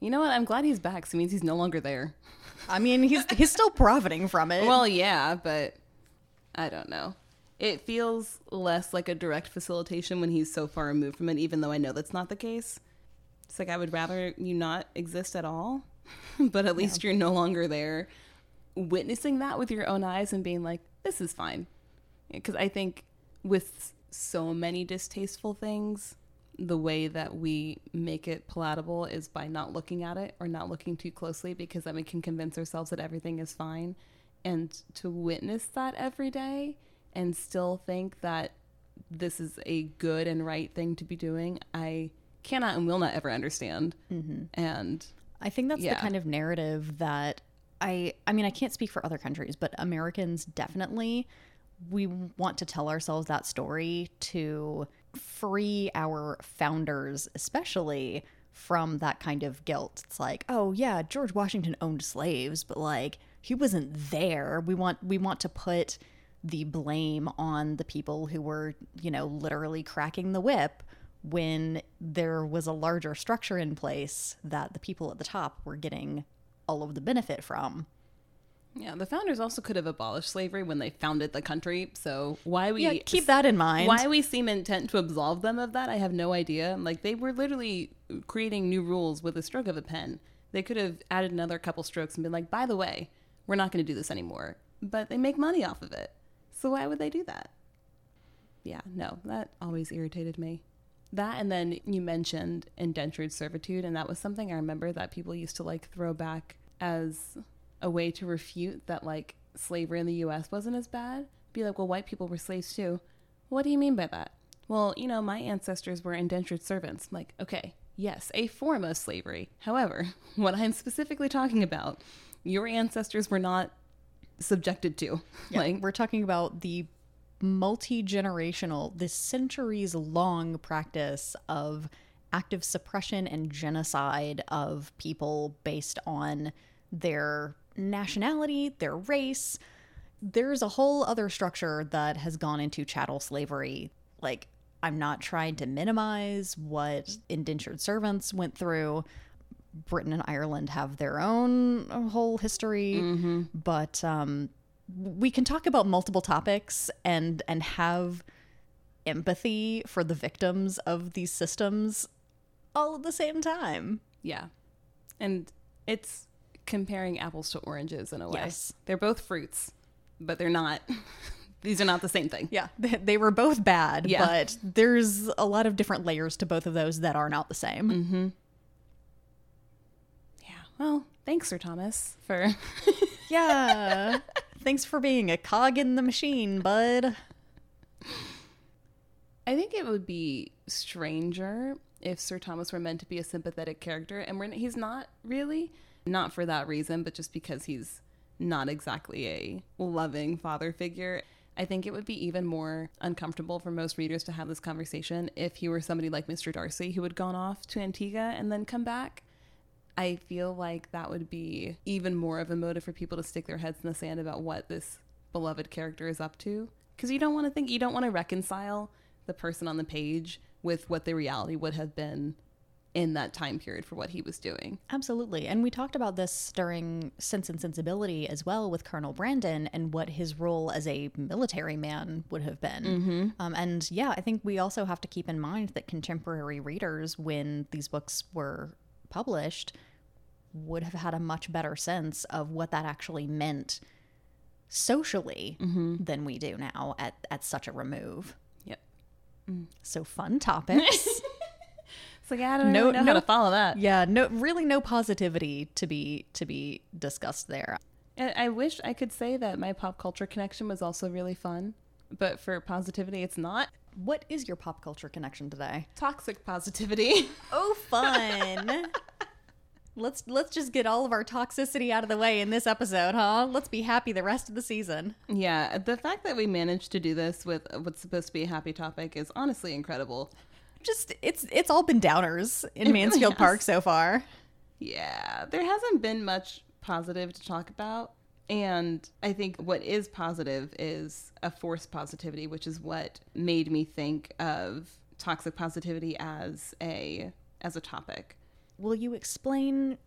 You know what? I'm glad he's back. So it means he's no longer there. I mean, he's he's still profiting from it. Well, yeah, but I don't know. It feels less like a direct facilitation when he's so far removed from it, even though I know that's not the case. It's like I would rather you not exist at all, but at least you're no longer there witnessing that with your own eyes and being like, this is fine. Because I think with so many distasteful things, the way that we make it palatable is by not looking at it or not looking too closely because then we can convince ourselves that everything is fine. And to witness that every day and still think that this is a good and right thing to be doing, I cannot and will not ever understand. Mm-hmm. And I think that's Yeah. the kind of narrative that I I mean I can't speak for other countries, but Americans definitely we want to tell ourselves that story to free our founders especially from that kind of guilt. It's like, oh yeah, George Washington owned slaves, but like he wasn't there. We want we want to put the blame on the people who were, you know, literally cracking the whip when there was a larger structure in place that the people at the top were getting all of the benefit from. Yeah, the founders also could have abolished slavery when they founded the country. So why we Yeah, keep that in mind. Why we seem intent to absolve them of that, I have no idea. Like they were literally creating new rules with a stroke of a pen. They could have added another couple strokes and been like, "By the way, we're not going to do this anymore." But they make money off of it. So why would they do that? Yeah, no, that always irritated me. That and then you mentioned indentured servitude and that was something I remember that people used to like throw back as a way to refute that like slavery in the US wasn't as bad. Be like, "Well, white people were slaves too." What do you mean by that? Well, you know, my ancestors were indentured servants. I'm like, okay, yes, a form of slavery. However, what I'm specifically talking about, your ancestors were not subjected to. Yeah, Like, we're talking about the multi generational, this centuries long practice of active suppression and genocide of people based on their nationality, their race. There's a whole other structure that has gone into chattel slavery. Like, I'm not trying to minimize what indentured servants went through. Britain and Ireland have their own whole history, but um, we can talk about multiple topics and and have empathy for the victims of these systems all at the same time. yeah. And it's comparing apples to oranges in a way. Yes. They're both fruits, but they're not. These are not the same thing. Yeah, they, they were both bad, Yeah. but there's a lot of different layers to both of those that are not the same. Hmm. Yeah. Well, thanks, Sir Thomas, for. Yeah. Thanks for being a cog in the machine, bud. I think it would be stranger if Sir Thomas were meant to be a sympathetic character, and we're, he's not really. Not for that reason, but just because he's not exactly a loving father figure. I think it would be even more uncomfortable for most readers to have this conversation if he were somebody like Mr. Darcy who had gone off to Antigua and then come back. I feel like that would be even more of a motive for people to stick their heads in the sand about what this beloved character is up to. Because you don't want to think, you don't want to reconcile the person on the page with what the reality would have been in that time period for what he was doing. Absolutely. And we talked about this during Sense and Sensibility as well with Colonel Brandon and what his role as a military man would have been. Um, and yeah, I think we also have to keep in mind that contemporary readers, when these books were published, would have had a much better sense of what that actually meant socially than we do now at, at such a remove. Yep. So fun topics. It's like, I don't No- know no- how to follow that. yeah, no really no positivity to be to be discussed there. And I wish I could say that my pop culture connection was also really fun, but for positivity, it's not. What is your pop culture connection today? Toxic positivity. Oh, fun. let's let's just get all of our toxicity out of the way in this episode, huh? Let's be happy the rest of the season. yeah, the fact that we managed to do this with what's supposed to be a happy topic is honestly incredible. Just it's it's all been downers in It Mansfield has. Park so far. Yeah, there hasn't been much positive to talk about. And I think what is positive is a forced positivity, which is what made me think of toxic positivity as a as a topic. Will you explain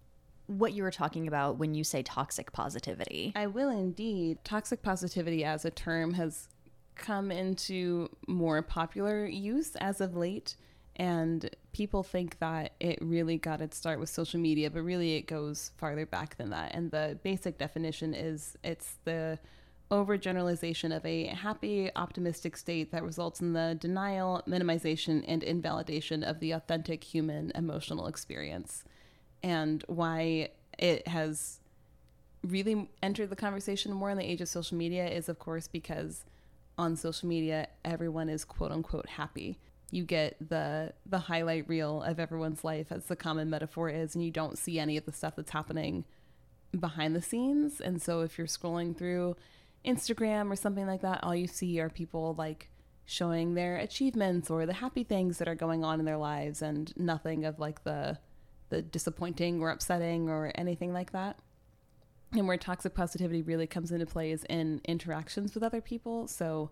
what you were talking about when you say toxic positivity? I will indeed. Toxic positivity as a term has come into more popular use as of late. And people think that it really got its start with social media, but really it goes farther back than that. And the basic definition is it's the overgeneralization of a happy, optimistic state that results in the denial, minimization, and invalidation of the authentic human emotional experience. And why it has really entered the conversation more in the age of social media is, of course, because on social media, everyone is quote unquote happy. You get the the highlight reel of everyone's life as the common metaphor is and you don't see any of the stuff that's happening behind the scenes. And so if you're scrolling through Instagram or something like that all you see are people like showing their achievements or the happy things that are going on in their lives and nothing of like the the disappointing or upsetting or anything like that. And where toxic positivity really comes into play is in interactions with other people. So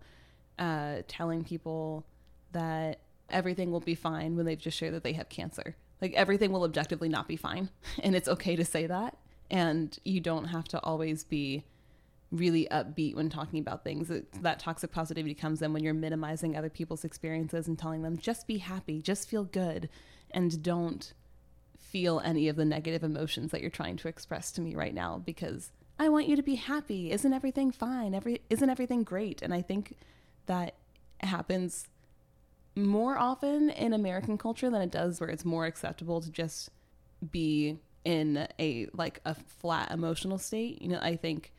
uh, telling people that everything will be fine when they've just shared that they have cancer. Like everything will objectively not be fine. And it's okay to say that. And you don't have to always be really upbeat when talking about things. It, that toxic positivity comes in when you're minimizing other people's experiences and telling them, just be happy, just feel good, and don't feel any of the negative emotions that you're trying to express to me right now because I want you to be happy. Isn't everything fine? Every isn't everything great? And I think that happens more often in American culture than it does where it's more acceptable to just be in a like a flat emotional state. You know, I think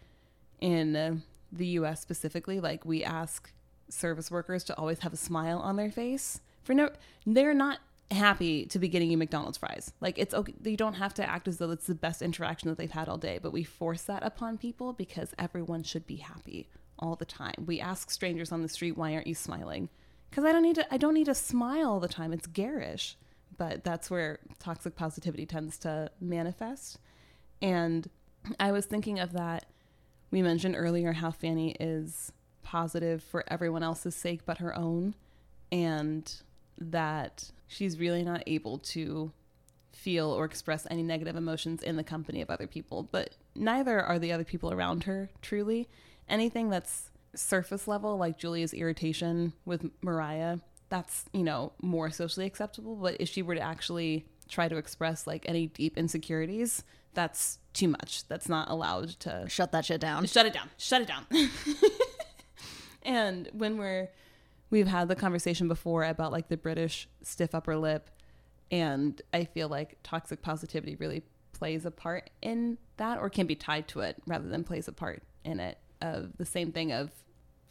in the US specifically, like we ask service workers to always have a smile on their face. For no they're not happy to be getting you McDonald's fries. Like it's okay you don't have to act as though it's the best interaction that they've had all day, but we force that upon people because everyone should be happy all the time. We ask strangers on the street, "Why aren't you smiling?" Because I don't need to I don't need to smile all the time. It's garish. But that's where toxic positivity tends to manifest. And I was thinking of that. We mentioned earlier how Fanny is positive for everyone else's sake but her own, and that she's really not able to feel or express any negative emotions in the company of other people. But neither are the other people around her truly. Anything that's surface level, like Julia's irritation with Maria, that's, you know, more socially acceptable. But if she were to actually try to express like any deep insecurities, that's too much. That's not allowed to shut that shit down. Shut it down. Shut it down. and when we're we've had the conversation before about like the British stiff upper lip and I feel like toxic positivity really plays a part in that or can be tied to it rather than plays a part in it of the same thing of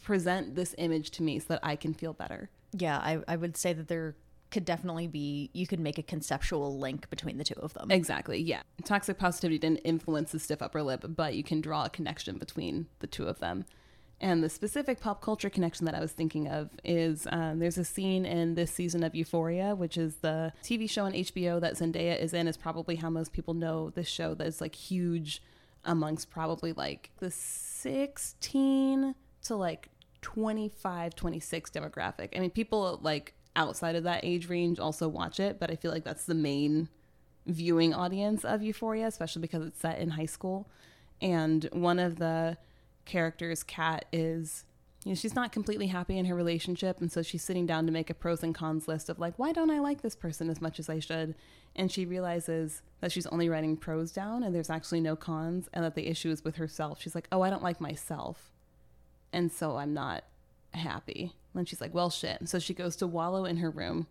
present this image to me so that I can feel better. Yeah, I, I would say that there could definitely be you could make a conceptual link between the two of them. Exactly. Yeah. Toxic positivity didn't influence the stiff upper lip, but you can draw a connection between the two of them. And the specific pop culture connection that I was thinking of is um, there's a scene in this season of Euphoria, which is the TV show on HBO that Zendaya is in, is probably how most people know this show that is like huge amongst probably like the 16 to like 25, 26 demographic. I mean, people like outside of that age range also watch it, but I feel like that's the main viewing audience of Euphoria, especially because it's set in high school. And one of the characters, Kat, is you know, she's not completely happy in her relationship. And so she's sitting down to make a pros and cons list of like, why don't I like this person as much as I should? And she realizes that she's only writing pros down and there's actually no cons and that the issue is with herself. She's like, oh, I don't like myself. And so I'm not happy. And she's like, well, shit. And so she goes to wallow in her room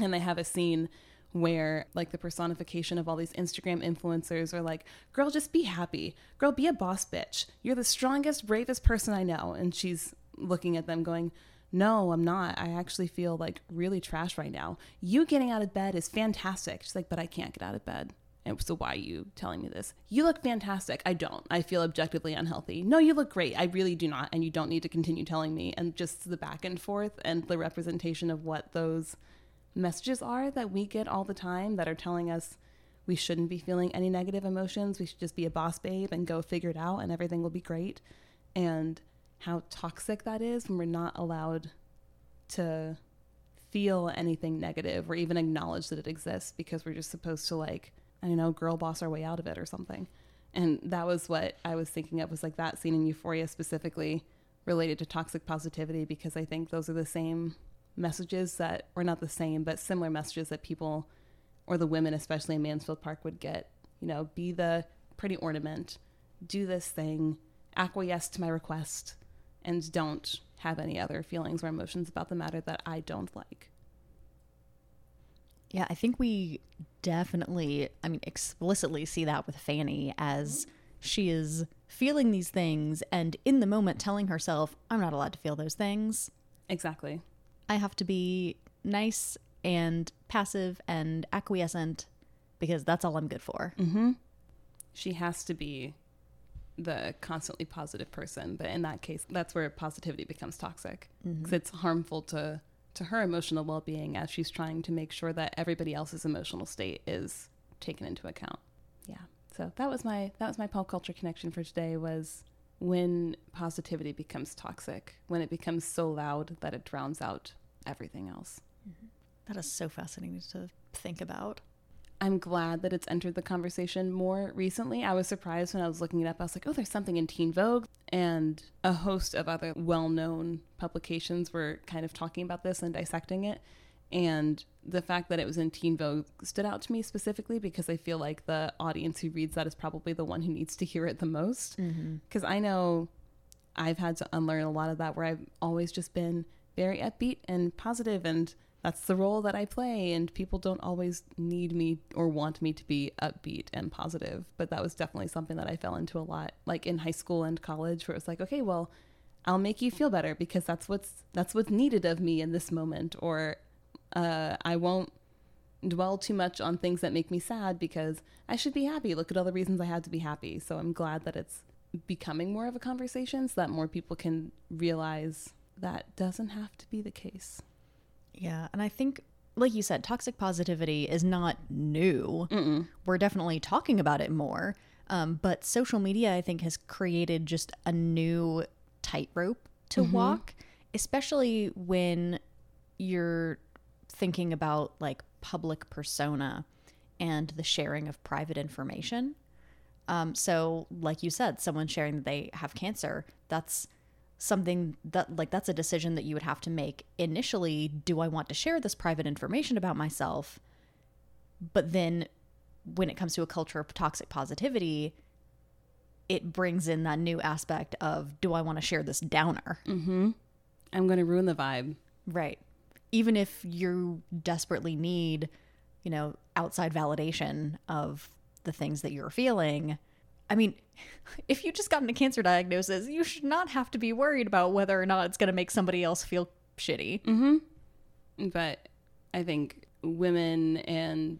and they have a scene where like the personification of all these Instagram influencers are like, girl, just be happy. Girl, be a boss bitch. You're the strongest, bravest person I know. And she's looking at them going, no, I'm not. I actually feel like really trash right now. You getting out of bed is fantastic. She's like, but I can't get out of bed. And so why are you telling me this? You look fantastic. I don't. I feel objectively unhealthy. No, you look great. I really do not. And you don't need to continue telling me. And just the back and forth and the representation of what those messages are that we get all the time that are telling us we shouldn't be feeling any negative emotions. We should just be a boss babe and go figure it out and everything will be great. And how toxic that is when we're not allowed to feel anything negative or even acknowledge that it exists because we're just supposed to like I don't know girl boss our way out of it or something. And that was what I was thinking of was like that scene in Euphoria specifically related to toxic positivity because I think those are the same messages that, were not the same, but similar messages that people, or the women, especially in Mansfield Park, would get. You know, be the pretty ornament, do this thing, acquiesce to my request, and don't have any other feelings or emotions about the matter that I don't like. Yeah, I think we definitely, I mean, explicitly see that with Fanny as she is feeling these things and in the moment telling herself, I'm not allowed to feel those things. Exactly. I have to be nice and passive and acquiescent because that's all I'm good for. Mm-hmm. She has to be the constantly positive person, but in that case, that's where positivity becomes toxic mm-hmm. because it's harmful to to her emotional well-being as she's trying to make sure that everybody else's emotional state is taken into account. Yeah. So that was my that was my pop culture connection for today was when positivity becomes toxic, when it becomes so loud that it drowns out everything else. Mm-hmm. That is so fascinating to think about. I'm glad that it's entered the conversation more recently. I was surprised when I was looking it up. I was like, oh, there's something in Teen Vogue. And a host of other well known publications were kind of talking about this and dissecting it. And the fact that it was in Teen Vogue stood out to me specifically because I feel like the audience who reads that is probably the one who needs to hear it the most. Mm-hmm. Because I know I've had to unlearn a lot of that where I've always just been very upbeat and positive and that's the role that I play and people don't always need me or want me to be upbeat and positive but that was definitely something that I fell into a lot like in high school and college where it was like okay well I'll make you feel better because that's what's that's what's needed of me in this moment or uh, I won't dwell too much on things that make me sad because I should be happy. Look at all the reasons I had to be happy. So I'm glad that it's becoming more of a conversation so that more people can realize that doesn't have to be the case. Yeah, and I think, like you said, toxic positivity is not new. We're definitely talking about it more. Um, but social media, I think, has created just a new tightrope to walk, especially when you're thinking about like public persona and the sharing of private information. Um, so, like you said, someone sharing that they have cancer, that's something that, like, that's a decision that you would have to make initially. Do I want to share this private information about myself? But then when it comes to a culture of toxic positivity, it brings in that new aspect of do I want to share this downer? Mm-hmm. I'm going to ruin the vibe. Right. Even if you desperately need, you know, outside validation of the things that you're feeling. I mean, if you just gotten a cancer diagnosis, you should not have to be worried about whether or not it's going to make somebody else feel shitty. Mm-hmm. But I think women and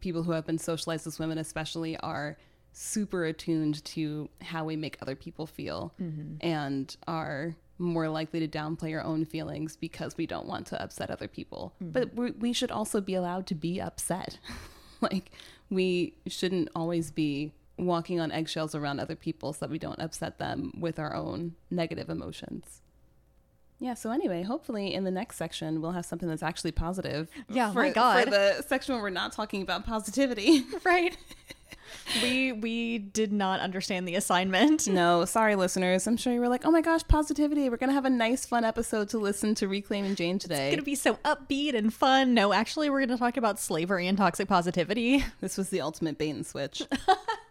people who have been socialized as women, especially, are super attuned to how we make other people feel mm-hmm. and are more likely to downplay our own feelings because we don't want to upset other people. Mm. But we we should also be allowed to be upset. like, we shouldn't always be walking on eggshells around other people so that we don't upset them with our own negative emotions. Yeah, so anyway, hopefully in the next section we'll have something that's actually positive. Yeah, for, my God. For the section where we're not talking about positivity. Right. we we did not understand the assignment. no, sorry listeners. I'm sure you were like, "Oh my gosh, positivity. We're going to have a nice fun episode to listen to Reclaiming Jane today." It's going to be so upbeat and fun. No, actually we're going to talk about slavery and toxic positivity. this was the ultimate bait and switch.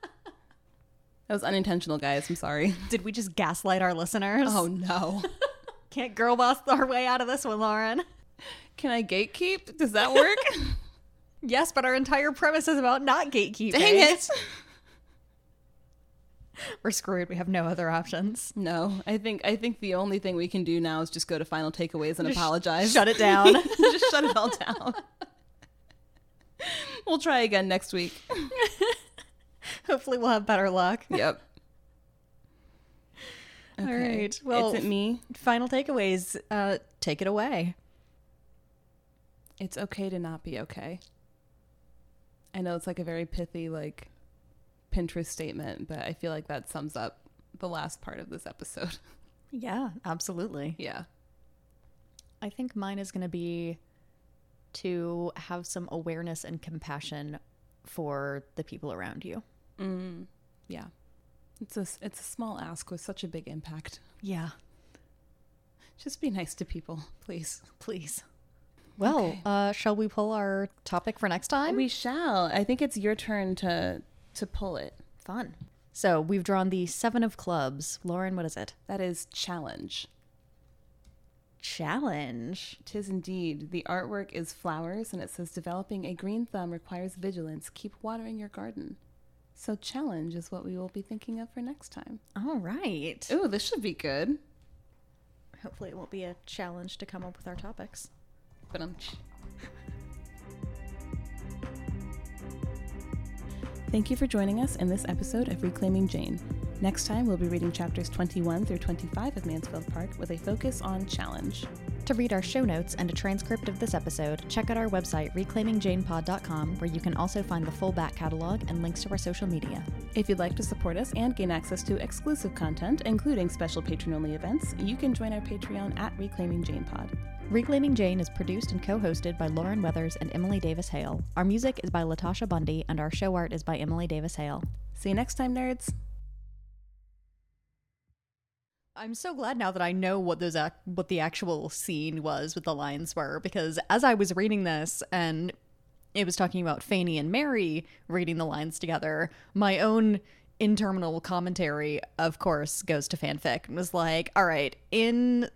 that was unintentional, guys. I'm sorry. Did we just gaslight our listeners? Oh no. Can't girl boss our way out of this one, Lauren. Can I gatekeep? Does that work? Yes, but our entire premise is about not gatekeeping. Dang it. We're screwed. We have no other options. No, I think I think the only thing we can do now is just go to final takeaways and apologize. Shut it down. just shut it all down. we'll try again next week. Hopefully, we'll have better luck. Yep. All right. Well, it's it me? final takeaways. Uh, take it away. It's okay to not be okay. I know it's like a very pithy, like Pinterest statement, but I feel like that sums up the last part of this episode. Yeah, absolutely. yeah. I think mine is going to be to have some awareness and compassion for the people around you. Yeah. It's a it's a small ask with such a big impact. Yeah, Just be nice to people, please. please. Well, Okay. uh, shall we pull our topic for next time? We shall. I think it's your turn to to pull it. Fun. So we've drawn the Seven of Clubs. Lauren, what is it? That is challenge. Challenge. Tis indeed. The artwork is flowers and it says developing a green thumb requires vigilance. Keep watering your garden. So challenge is what we will be thinking of for next time. All right. Ooh, this should be good. Hopefully, it won't be a challenge to come up with our topics. Ba-dum. Thank you for joining us in this episode of Reclaiming Jane. Next time, we'll be reading chapters 21 through 25 of Mansfield Park with a focus on challenge. To read our show notes and a transcript of this episode, check out our website, reclaimingjanepod.com, where you can also find the full back catalog and links to our social media. If you'd like to support us and gain access to exclusive content, including special patron only events, you can join our Patreon at Reclaiming Jane Pod. Reclaiming Jane is produced and co hosted by Lauren Weathers and Emily Davis Hale. Our music is by Latasha Bundy, and our show art is by Emily Davis Hale. See you next time, nerds. I'm so glad now that I know what those ac- what the actual scene was, with the lines were, because as I was reading this and it was talking about Fanny and Mary reading the lines together, my own internal commentary, of course, goes to fanfic and was like, all right, in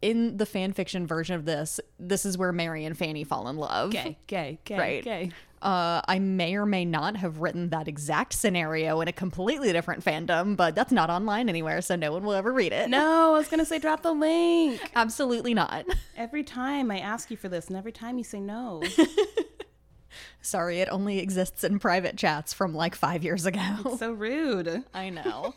in the fan fiction version of this, this is where Mary and Fanny fall in love. Gay, gay, gay, Right. gay. Uh, I may or may not have written that exact scenario in a completely different fandom, but that's not online anywhere, so no one will ever read it. No, I was gonna say drop the link. Absolutely not. Every time I ask you for this, and every time you say no. Sorry, it only exists in private chats from like five years ago. so rude. I know.